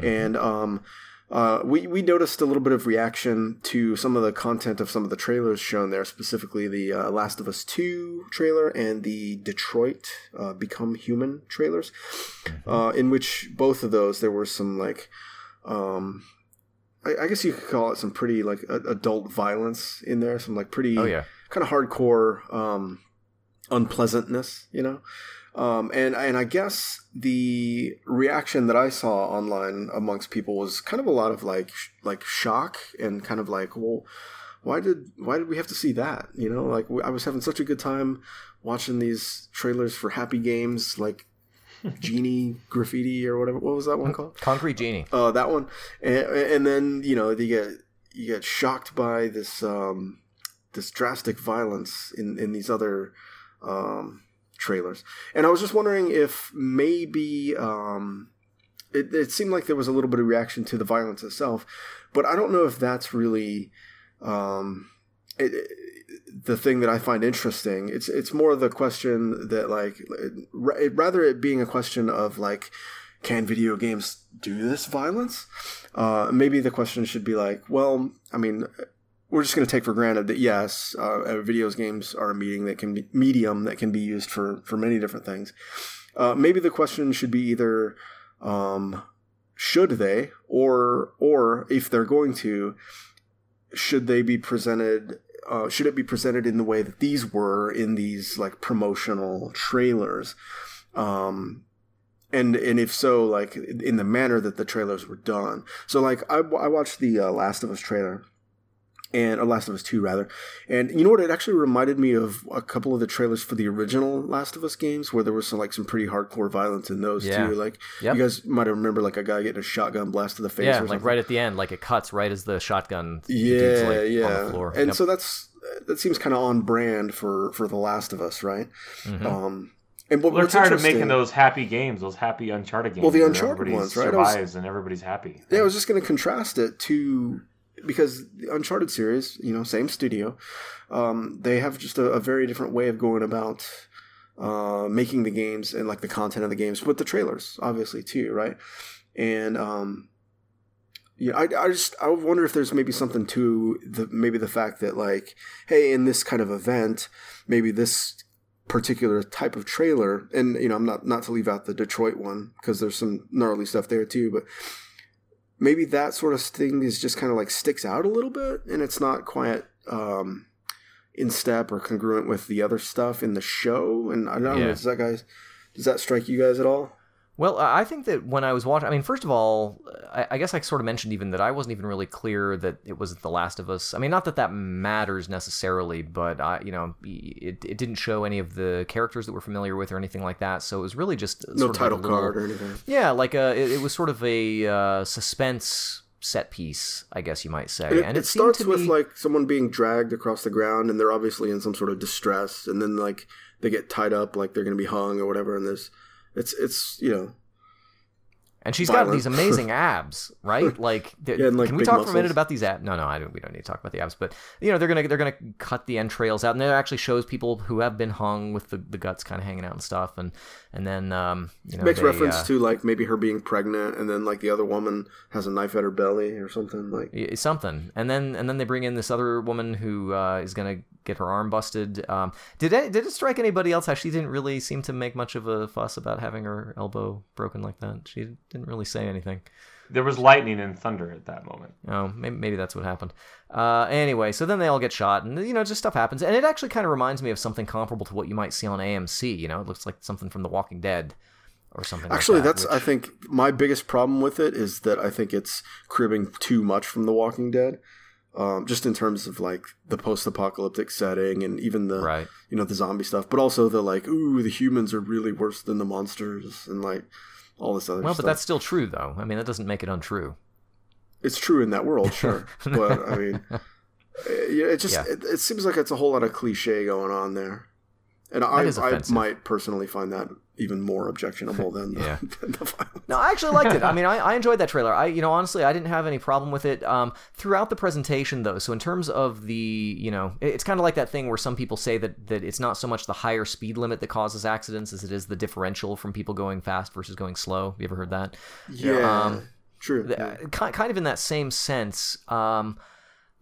and um, uh, we we noticed a little bit of reaction to some of the content of some of the trailers shown there, specifically the uh, Last of Us Two trailer and the Detroit uh, Become Human trailers, uh, in which both of those there were some like um I, I guess you could call it some pretty like a, adult violence in there some like pretty Oh yeah. kind of hardcore um unpleasantness you know um and and i guess the reaction that i saw online amongst people was kind of a lot of like sh- like shock and kind of like well why did why did we have to see that you know like i was having such a good time watching these trailers for happy games like genie graffiti or whatever what was that one called? Concrete Genie. uh, that one, and, and then you know you get you get shocked by this um, this drastic violence in in these other um, trailers, and I was just wondering if maybe um, it, it seemed like there was a little bit of reaction to the violence itself, but I don't know if that's really um, it, it- the thing that I find interesting. It's it's more the question that like it, rather it being a question of like can video games do this violence? Uh, maybe the question should be like, well, I mean, we're just going to take for granted that yes, uh, uh, video games are a medium that can be medium that can be used for for many different things. Uh, maybe the question should be either um, should they or or if they're going to should they be presented uh, should it be presented in the way that these were in these like promotional trailers? Um, and and if so like in the manner that the trailers were done. So like i, I watched the uh, last of us trailer and or Last of Us Two rather. And you know what? It actually reminded me of a couple of the trailers for the original Last of Us games, where there was some like some pretty hardcore violence in those Yeah. too. Like Yep. you guys might remember like a guy getting a shotgun blast to the face. Yeah, or like something. right at the end, like it cuts right as the shotgun. the Yeah, like, yeah. On the floor. And Yep. so that's that seems kind of on brand for for The Last of Us, right? Mhm. Um, and what, They're tired of making those happy games, those happy Uncharted games. Well, the where Uncharted everybody ones, right? I was- Survives and everybody's happy. Yeah, I was just going to contrast it to because the Uncharted series, you know, same studio, um, they have just a, a very different way of going about uh, making the games and like the content of the games with the trailers, obviously too, right? And um, yeah, I, I just I wonder if there's maybe something to the maybe the fact that like, hey, in this kind of event, maybe this particular type of trailer, and you know, I'm not not to leave out the Detroit one because there's some gnarly stuff there too, but maybe that sort of thing is just kind of like sticks out a little bit and it's not quite um in step or congruent with the other stuff in the show and i don't know Yeah. does that guys does that strike you guys at all Well, I think that when I was watching, I mean, first of all, I, I guess I sort of mentioned even that I wasn't even really clear that it was The Last of Us. I mean, not that that matters necessarily, but I, you know, it, it didn't show any of the characters that we're familiar with or anything like that. So it was really just no of like title little- card or anything Yeah, like a, it, it was sort of a uh, suspense set piece, I guess you might say. and it, and it seemed starts with be- like someone being dragged across the ground and they're obviously in some sort of distress and then like they get tied up like they're gonna be hung or whatever and there's it's it's you know And she's violent. got these amazing abs, right? Like, Yeah, like, can we talk for a minute about these abs? No, no, I don't. We don't need to talk about the abs, but you know, they're gonna they're gonna cut the entrails out, and it actually shows people who have been hung with the, the guts kind of hanging out and stuff, and and then um, you know, makes they, reference uh, to like maybe her being pregnant and then like the other woman has a knife at her belly or something like something, and then and then they bring in this other woman who uh, is gonna get her arm busted. Um, did it, did it strike anybody else how she didn't really seem to make much of a fuss about having her elbow broken like that? She didn't really say anything. There was lightning and thunder at that moment. Oh, maybe, maybe that's what happened. Uh, anyway, so then they all get shot, and you know, just stuff happens, and it actually kind of reminds me of something comparable to what you might see on AMC. You know, it looks like something from The Walking Dead or something. like Actually, that, that's which- I think my biggest problem with it is that I think it's cribbing too much from The Walking Dead, um, just in terms of like the post-apocalyptic setting and even the right. you know the zombie stuff, but also the like ooh the humans are really worse than the monsters and like all this other Well, stuff. but that's still true, though. I mean, that doesn't make it untrue. it's true in that world, sure, but I mean, yeah, it just Yeah. It, it seems like it's a whole lot of cliche going on there, and I I might personally find that even more objectionable than the, Yeah. than the violence. No, I actually liked it. I mean, I, I enjoyed that trailer. I, you know, honestly, I didn't have any problem with it um, throughout the presentation, though. So in terms of the, you know, it's kind of like that thing where some people say that that it's not so much the higher speed limit that causes accidents as it is the differential from people going fast versus going slow. You ever heard that? Yeah, Um, true. the- uh, ki- kind of in that same sense. Um,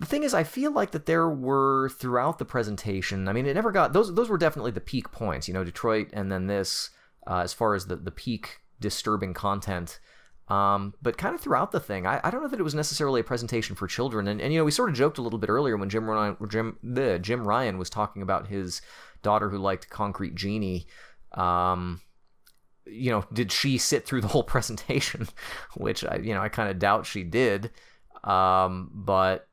the thing is, I feel like that there were throughout the presentation. I mean, it never got those. Those were definitely the peak points. You know, Detroit, and then this, uh, as far as the the peak disturbing content. Um, but kind of throughout the thing, I, I don't know that it was necessarily a presentation for children. And, and you know, we sort of joked a little bit earlier when Jim Ryan, Jim, the Jim Ryan was talking about his daughter who liked Concrete Genie. Um, you know, did she sit through the whole presentation? Which I, you know, I kind of doubt she did. Um, but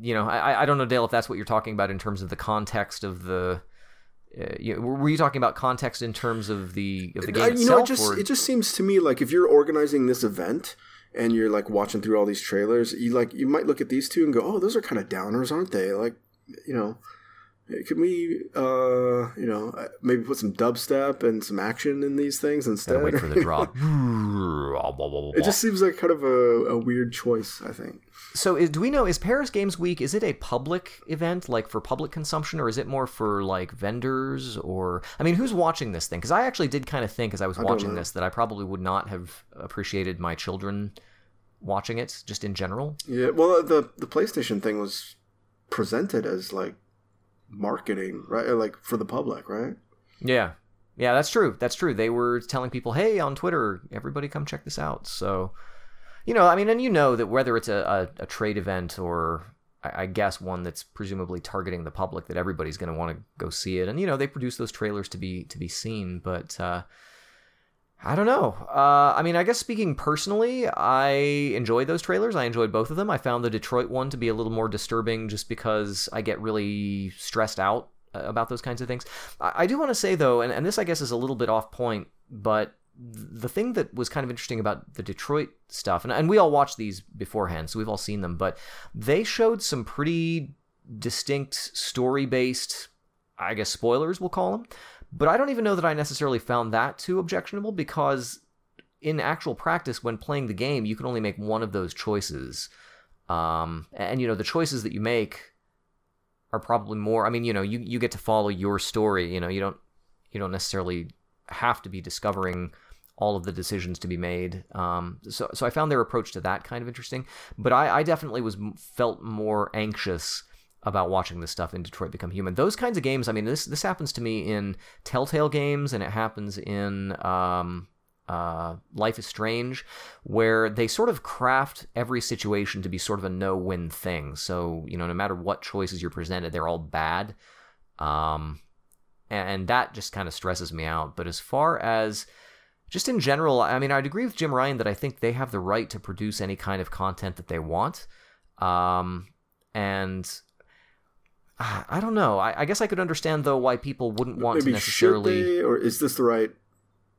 you know, I, I don't know, Dale, if that's what you're talking about in terms of the context of the. Uh, you, were you talking about context in terms of the of the game I- itself? know, it just or- it just seems to me like if you're organizing this event and you're like watching through all these trailers, you like you might look at these two and go, "Oh, those are kind of downers, aren't they?" Like, you know, can we, uh, you know, uh, maybe put some dubstep and some action in these things instead? Gotta wait for the drop. it just seems like kind of a, a weird choice. I think. So, is, do we know is Paris Games Week? Is it a public event, like for public consumption, or is it more for like vendors? Or I mean, who's watching this thing? Because I actually did kind of think, as I was don't watching this, that I probably would not have appreciated my children watching it, just in general. Yeah. Well, the the PlayStation thing was presented as like marketing, right? Like for the public, right? Yeah. Yeah, that's true. That's true. They were telling people, "Hey, on Twitter, everybody come check this out." So, you know, I mean, and you know that whether it's a, a, a trade event or I, I guess one that's presumably targeting the public, that everybody's going to want to go see it. And you know, they produce those trailers to be to be seen. But uh, I don't know. Uh, I mean, I guess speaking personally, I enjoyed those trailers. I enjoyed both of them. I found the Detroit one to be a little more disturbing just because I get really stressed out uh, about those kinds of things. I, I do want to say, though, and, and this I guess is a little bit off point, but the thing that was kind of interesting about the Detroit stuff, and, and we all watched these beforehand, so we've all seen them, but they showed some pretty distinct story based, I guess, spoilers, we'll call them but I don't even know that I necessarily found that too objectionable because in actual practice, when playing the game, you can only make one of those choices. Um, and, you know, the choices that you make are probably more, I mean, you know, you, you get to follow your story, you know, you don't, you don't necessarily have to be discovering all of the decisions to be made. Um, so, so I found their approach to that kind of interesting, but I, I definitely was felt more anxious about watching this stuff in Detroit Become Human. Those kinds of games, I mean, this this happens to me in Telltale games, and it happens in um, uh, Life is Strange, where they sort of craft every situation to be sort of a no-win thing. So you know, no matter what choices you're presented, they're all bad, um, and that just kind of stresses me out. But as far as just in general, I mean, I'd agree with Jim Ryan that I think they have the right to produce any kind of content that they want. Um, and Ah, I don't know. I, I, guess I could understand though why people wouldn't want Maybe to necessarily. Or is this the right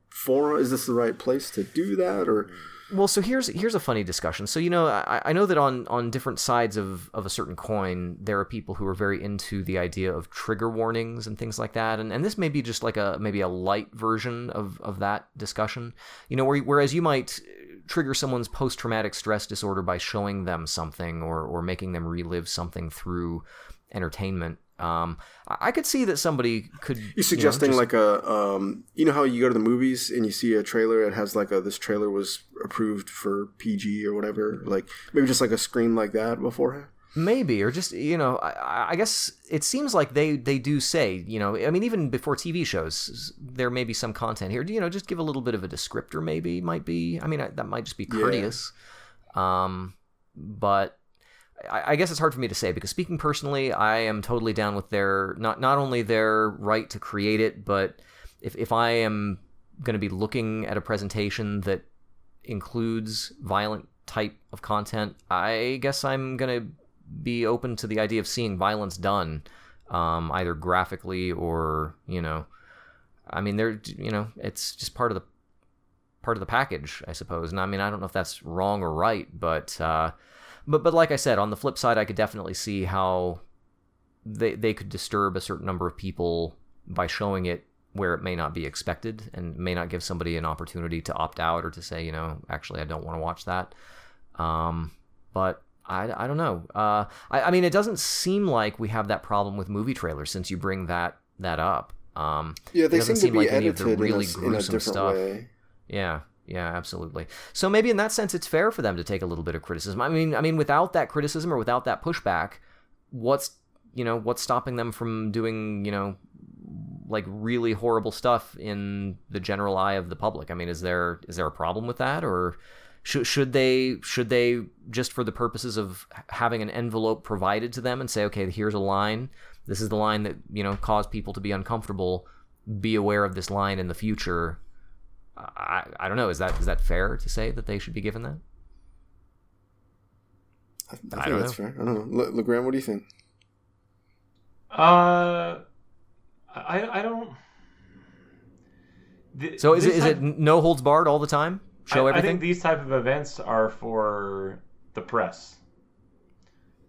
forum? Is this the right place to do that? Or well, so here's here's a funny discussion. So you know, I, I know that on on different sides of of a certain coin, there are people who are very into the idea of trigger warnings and things like that. And and this may be just like a maybe a light version of of that discussion. You know, where, whereas you might trigger someone's post traumatic stress disorder by showing them something or or making them relive something through entertainment. Um, I could see that somebody could. You're suggesting you know, just, like a, um, you know how you go to the movies and you see a trailer, it has like a this trailer was approved for PG or whatever, like maybe just like a screen like that beforehand. Maybe, or just you know, I, I, guess it seems like they they do say, you know, I mean, even before TV shows, there may be some content here. Do You know, just give a little bit of a descriptor, maybe might be. I mean, that might just be courteous. Yeah. Um, but I, guess it's hard for me to say because speaking personally, I am totally down with their not not only their right to create it, but if if I am going to be looking at a presentation that includes violent type of content, I guess I'm going to be open to the idea of seeing violence done, um, either graphically or you know, I mean, they're you know, it's just part of the part of the package, I suppose. And I mean, I don't know if that's wrong or right, but uh, but but like I said, on the flip side, I could definitely see how they they could disturb a certain number of people by showing it where it may not be expected and may not give somebody an opportunity to opt out or to say, you know, actually I don't want to watch that. Um, but I, I don't know. Uh, I, I mean, it doesn't seem like we have that problem with movie trailers since you bring that that up. Um, yeah, they seem, seem to be like edited any of the really in a, gruesome in a stuff. Way. Yeah, yeah, absolutely. So maybe in that sense, it's fair for them to take a little bit of criticism. I mean, I mean, without that criticism or without that pushback, what's you know what's stopping them from doing you know like really horrible stuff in the general eye of the public? I mean, is there is there a problem with that, or should should they should they just for the purposes of having an envelope provided to them and say, okay, here's a line. This is the line that you know caused people to be uncomfortable. Be aware of this line in the future I, I don't know. Is that is that fair to say that they should be given that? I, I think I that's know. fair. I don't know. Le- Legrand, what do you think? Uh, I I don't. The, so is it is type, it no holds barred all the time? Show I, everything. I think these type of events are for the press.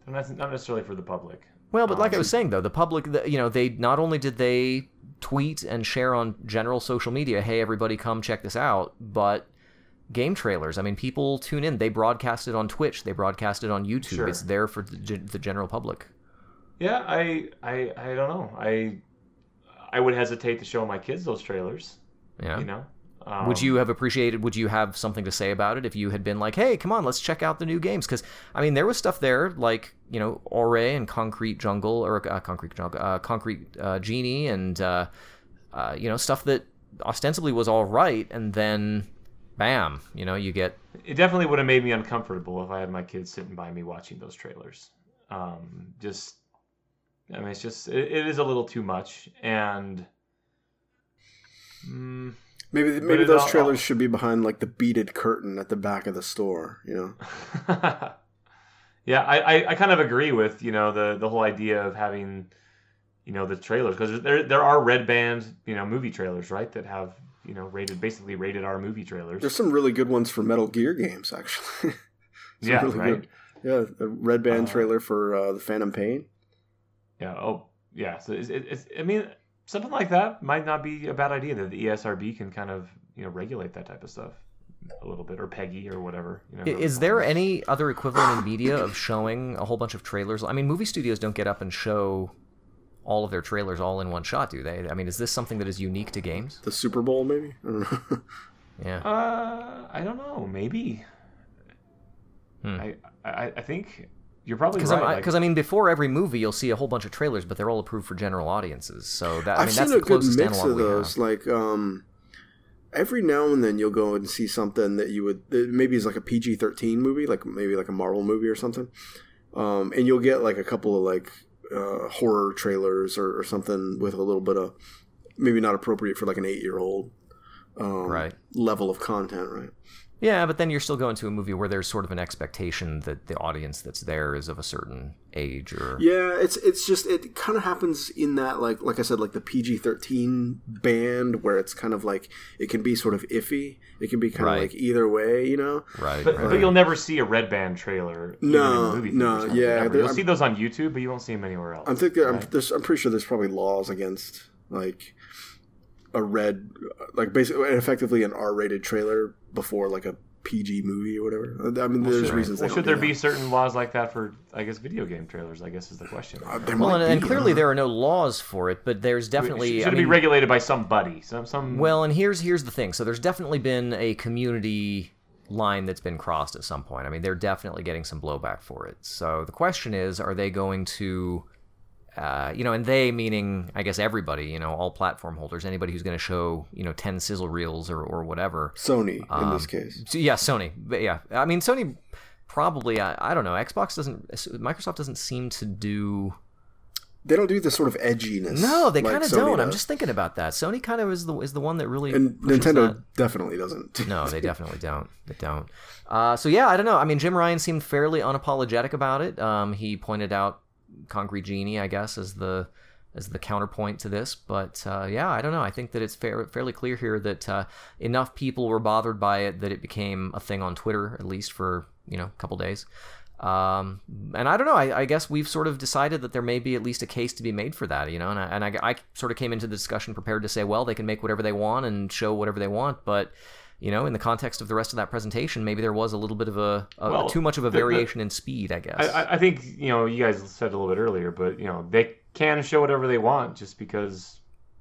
They're not, not necessarily for the public. Well, but like um, I was saying though, the public, you know, they not only did they tweet and share on general social media, hey, everybody come check this out. But game trailers, I mean, people tune in. They broadcast it on Twitch, they broadcast it on YouTube. Sure. It's there for the, the general public. Yeah, I, I, I don't know. I, I would hesitate to show my kids those trailers. Yeah. You know, um, would you have appreciated? Would you have something to say about it if you had been like, "Hey, come on, let's check out the new games"? Because I mean, there was stuff there like you know, Ore and Concrete Jungle or uh, Concrete Jungle, uh, Concrete uh, Genie, and uh, uh, you know, stuff that ostensibly was all right, and then, bam, you know, you get. It definitely would have made me uncomfortable if I had my kids sitting by me watching those trailers. Um, just, I mean, it's just it, it is a little too much, and. Mm, Maybe maybe those trailers should be behind like the beaded curtain at the back of the store. You know, yeah, I, I, I kind of agree with you know the the whole idea of having you know the trailers because there there are red band you know movie trailers right that have you know rated basically rated R movie trailers. there's some really good ones for Metal Gear games actually. Yeah, really right. good- Yeah, the red band Uh, trailer for uh, the Phantom Pain. Yeah. Oh, yeah. So it's, it- it's, I mean, something like that might not be a bad idea. That the ESRB can kind of you know regulate that type of stuff a little bit, or PEGI, or whatever. You know, I- Is there any other equivalent in media of showing a whole bunch of trailers? I mean, movie studios don't get up and show all of their trailers all in one shot, do they? I mean, is this something that is unique to games? The Super Bowl, maybe. I don't know. Yeah. Uh, I don't know. Maybe. Hmm. I, I I think you're probably Because right. like- I mean, before every movie, you'll see a whole bunch of trailers, but they're all approved for general audiences. So that I I've mean, seen that's a the good closest mix of those. Like, um, every now and then you'll go and see something that you would that maybe is like a PG thirteen movie, like maybe like a Marvel movie or something, um, and you'll get like a couple of like uh, horror trailers or, or something with a little bit of maybe not appropriate for like an eight year old um, Right. level of content, right? Yeah, but then you're still going to a movie where there's sort of an expectation that the audience that's there is of a certain age or Yeah, it's it's just it kind of happens in that like like I said like the PG thirteen band where it's kind of like it can be sort of iffy. It can be kind Right. of like either way, you know. right. But, right. but you'll never see a red band trailer. even No, in movie no, yeah, ever. there- You'll I'm- see those on YouTube, but you won't see them anywhere else. I'm thinking I'm, I'm pretty sure there's probably laws against like a red like basically effectively an R-rated trailer before like a PG movie or whatever. I mean, there's Should- reasons. Well, should there be that. certain laws like that for, I guess, video game trailers? I guess is the question. Uh, there well, might and, and clearly uh, there are no laws for it, but there's definitely. should I it mean, be regulated by somebody? Some some. Well, and here's here's the thing. So there's definitely been a community line that's been crossed at some point. I mean, they're definitely getting some blowback for it. So the question is, are they going to, uh, you know, and they meaning I guess everybody, you know, all platform holders, anybody who's going to show you know ten sizzle reels or or whatever. Sony in Um, this case. So, yeah, Sony. But yeah, I mean Sony probably. I, I don't know. Xbox doesn't. Microsoft doesn't seem to do. They don't do the sort of edginess. No, they like kind of don't. I'm just thinking about that. Sony kind of is the is the one that really and Nintendo that. definitely doesn't. No, they definitely don't. They don't. Uh, so yeah, I don't know. I mean, Jim Ryan seemed fairly unapologetic about it. Um, he pointed out Concrete Genie, I guess, as the as the counterpoint to this. But uh, yeah, I don't know. I think that it's fair, fairly clear here that uh, enough people were bothered by it that it became a thing on Twitter, at least for you know a couple days. Um, and I don't know. I, I guess we've sort of decided that there may be at least a case to be made for that, you know. And I, and I, I sort of came into the discussion prepared to say, well, they can make whatever they want and show whatever they want, but you know, in the context of the rest of that presentation, maybe there was a little bit of a, a Well, too much of a the- the- variation in speed, I guess. I, I- I think you know you guys said a little bit earlier, but you know they can show whatever they want just because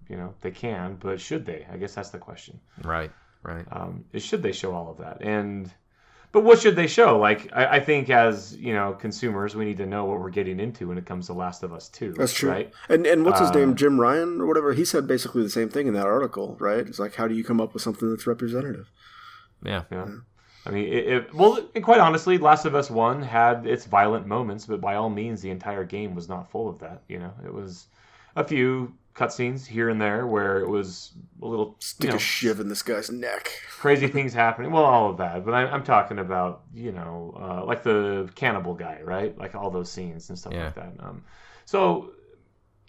you know they can. But should they? I guess that's the question. right, right. Um, should they show all of that? And but what should they show? Like I, I think as you know consumers, we need to know what we're getting into when it comes to Last of Us Two. That's true. right? And and what's his Uh, name, Jim Ryan or whatever? He said basically the same thing in that article, right? It's like, how do you come up with something that's representative? Yeah. Yeah. I mean, it, it, well, and quite honestly, Last of Us One had its violent moments, but by all means, the entire game was not full of that. You know, it was a few cutscenes here and there where it was a little Stick you know, a shiv in this guy's neck. crazy things happening. Well, all of that, but I, I'm talking about you know, uh, like the cannibal guy, right? Like all those scenes and stuff Yeah. like that. Um, so.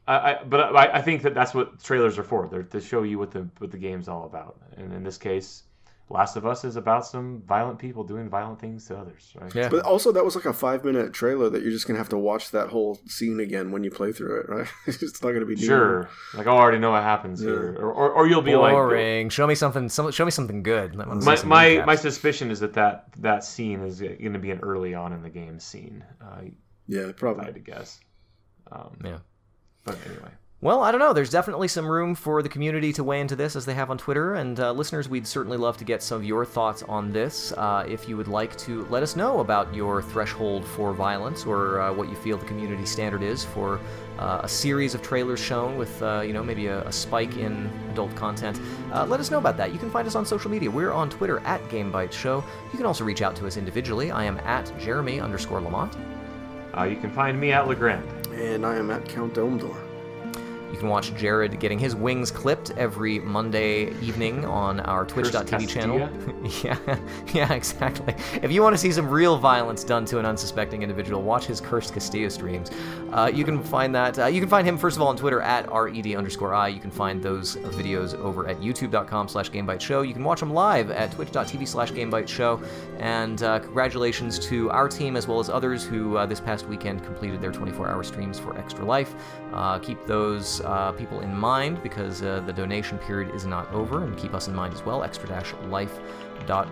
I, I, but I, I think that that's what trailers are for. They're to show you what the what the game's all about. And in this case, Last of Us is about some violent people doing violent things to others, right? Yeah. But also, that was like a five minute trailer that you're just gonna have to watch that whole scene again when you play through it, right? it's not gonna be new. Sure. Like oh, I already know what happens Yeah. here, or, or, or you'll be like, Boring. show me something. Some, show me something good. Let my some my, my suspicion is that, that that scene is going to be an early on in the game scene. Uh, Yeah, probably. I had to guess. Um, Yeah. But anyway. Well, I don't know. There's definitely some room for the community to weigh into this as they have on Twitter. And uh, listeners, we'd certainly love to get some of your thoughts on this. Uh, if you would like to let us know about your threshold for violence or uh, what you feel the community standard is for uh, a series of trailers shown with, uh, you know, maybe a, a spike in adult content, uh, let us know about that. You can find us on social media. We're on Twitter at GameBytes Show. You can also reach out to us individually. I am at Jeremy underscore Lamont. Uh, you can find me at Legrand. And I am at Count Domdor. You can watch Jared getting his wings clipped every Monday evening on our Twitch.tv channel. yeah, yeah, exactly. If you want to see some real violence done to an unsuspecting individual, watch his Cursed Castilla streams. Uh, you can find that. Uh, you can find him first of all on Twitter at red underscore i. You can find those videos over at youtube.com slash gamebytesshow. You can watch them live at twitch.tv slash gamebytesshow. And uh, congratulations to our team as well as others who uh, this past weekend completed their 24-hour streams for Extra Life. Uh, keep those uh, people in mind because uh, the donation period is not over, and keep us in mind as well. Extra-life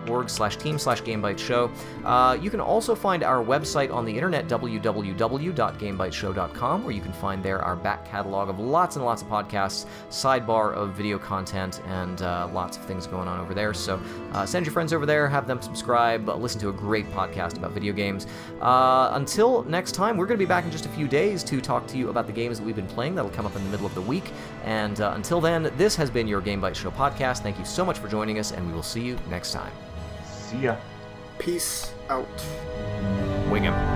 org slash team slash gamebytesshow. Uh, you can also find our website on the internet, www.gamebytesshow.com, where you can find there our back catalog of lots and lots of podcasts, sidebar of video content, and uh, lots of things going on over there. So uh, send your friends over there, have them subscribe, listen to a great podcast about video games. Uh, until next time, we're going to be back in just a few days to talk to you about the games that we've been playing. That'll come up in the middle of the week. And uh, until then, this has been your Game Bytes Show podcast. Thank you so much for joining us, and we will see you next time. See ya. Peace out. Wing him.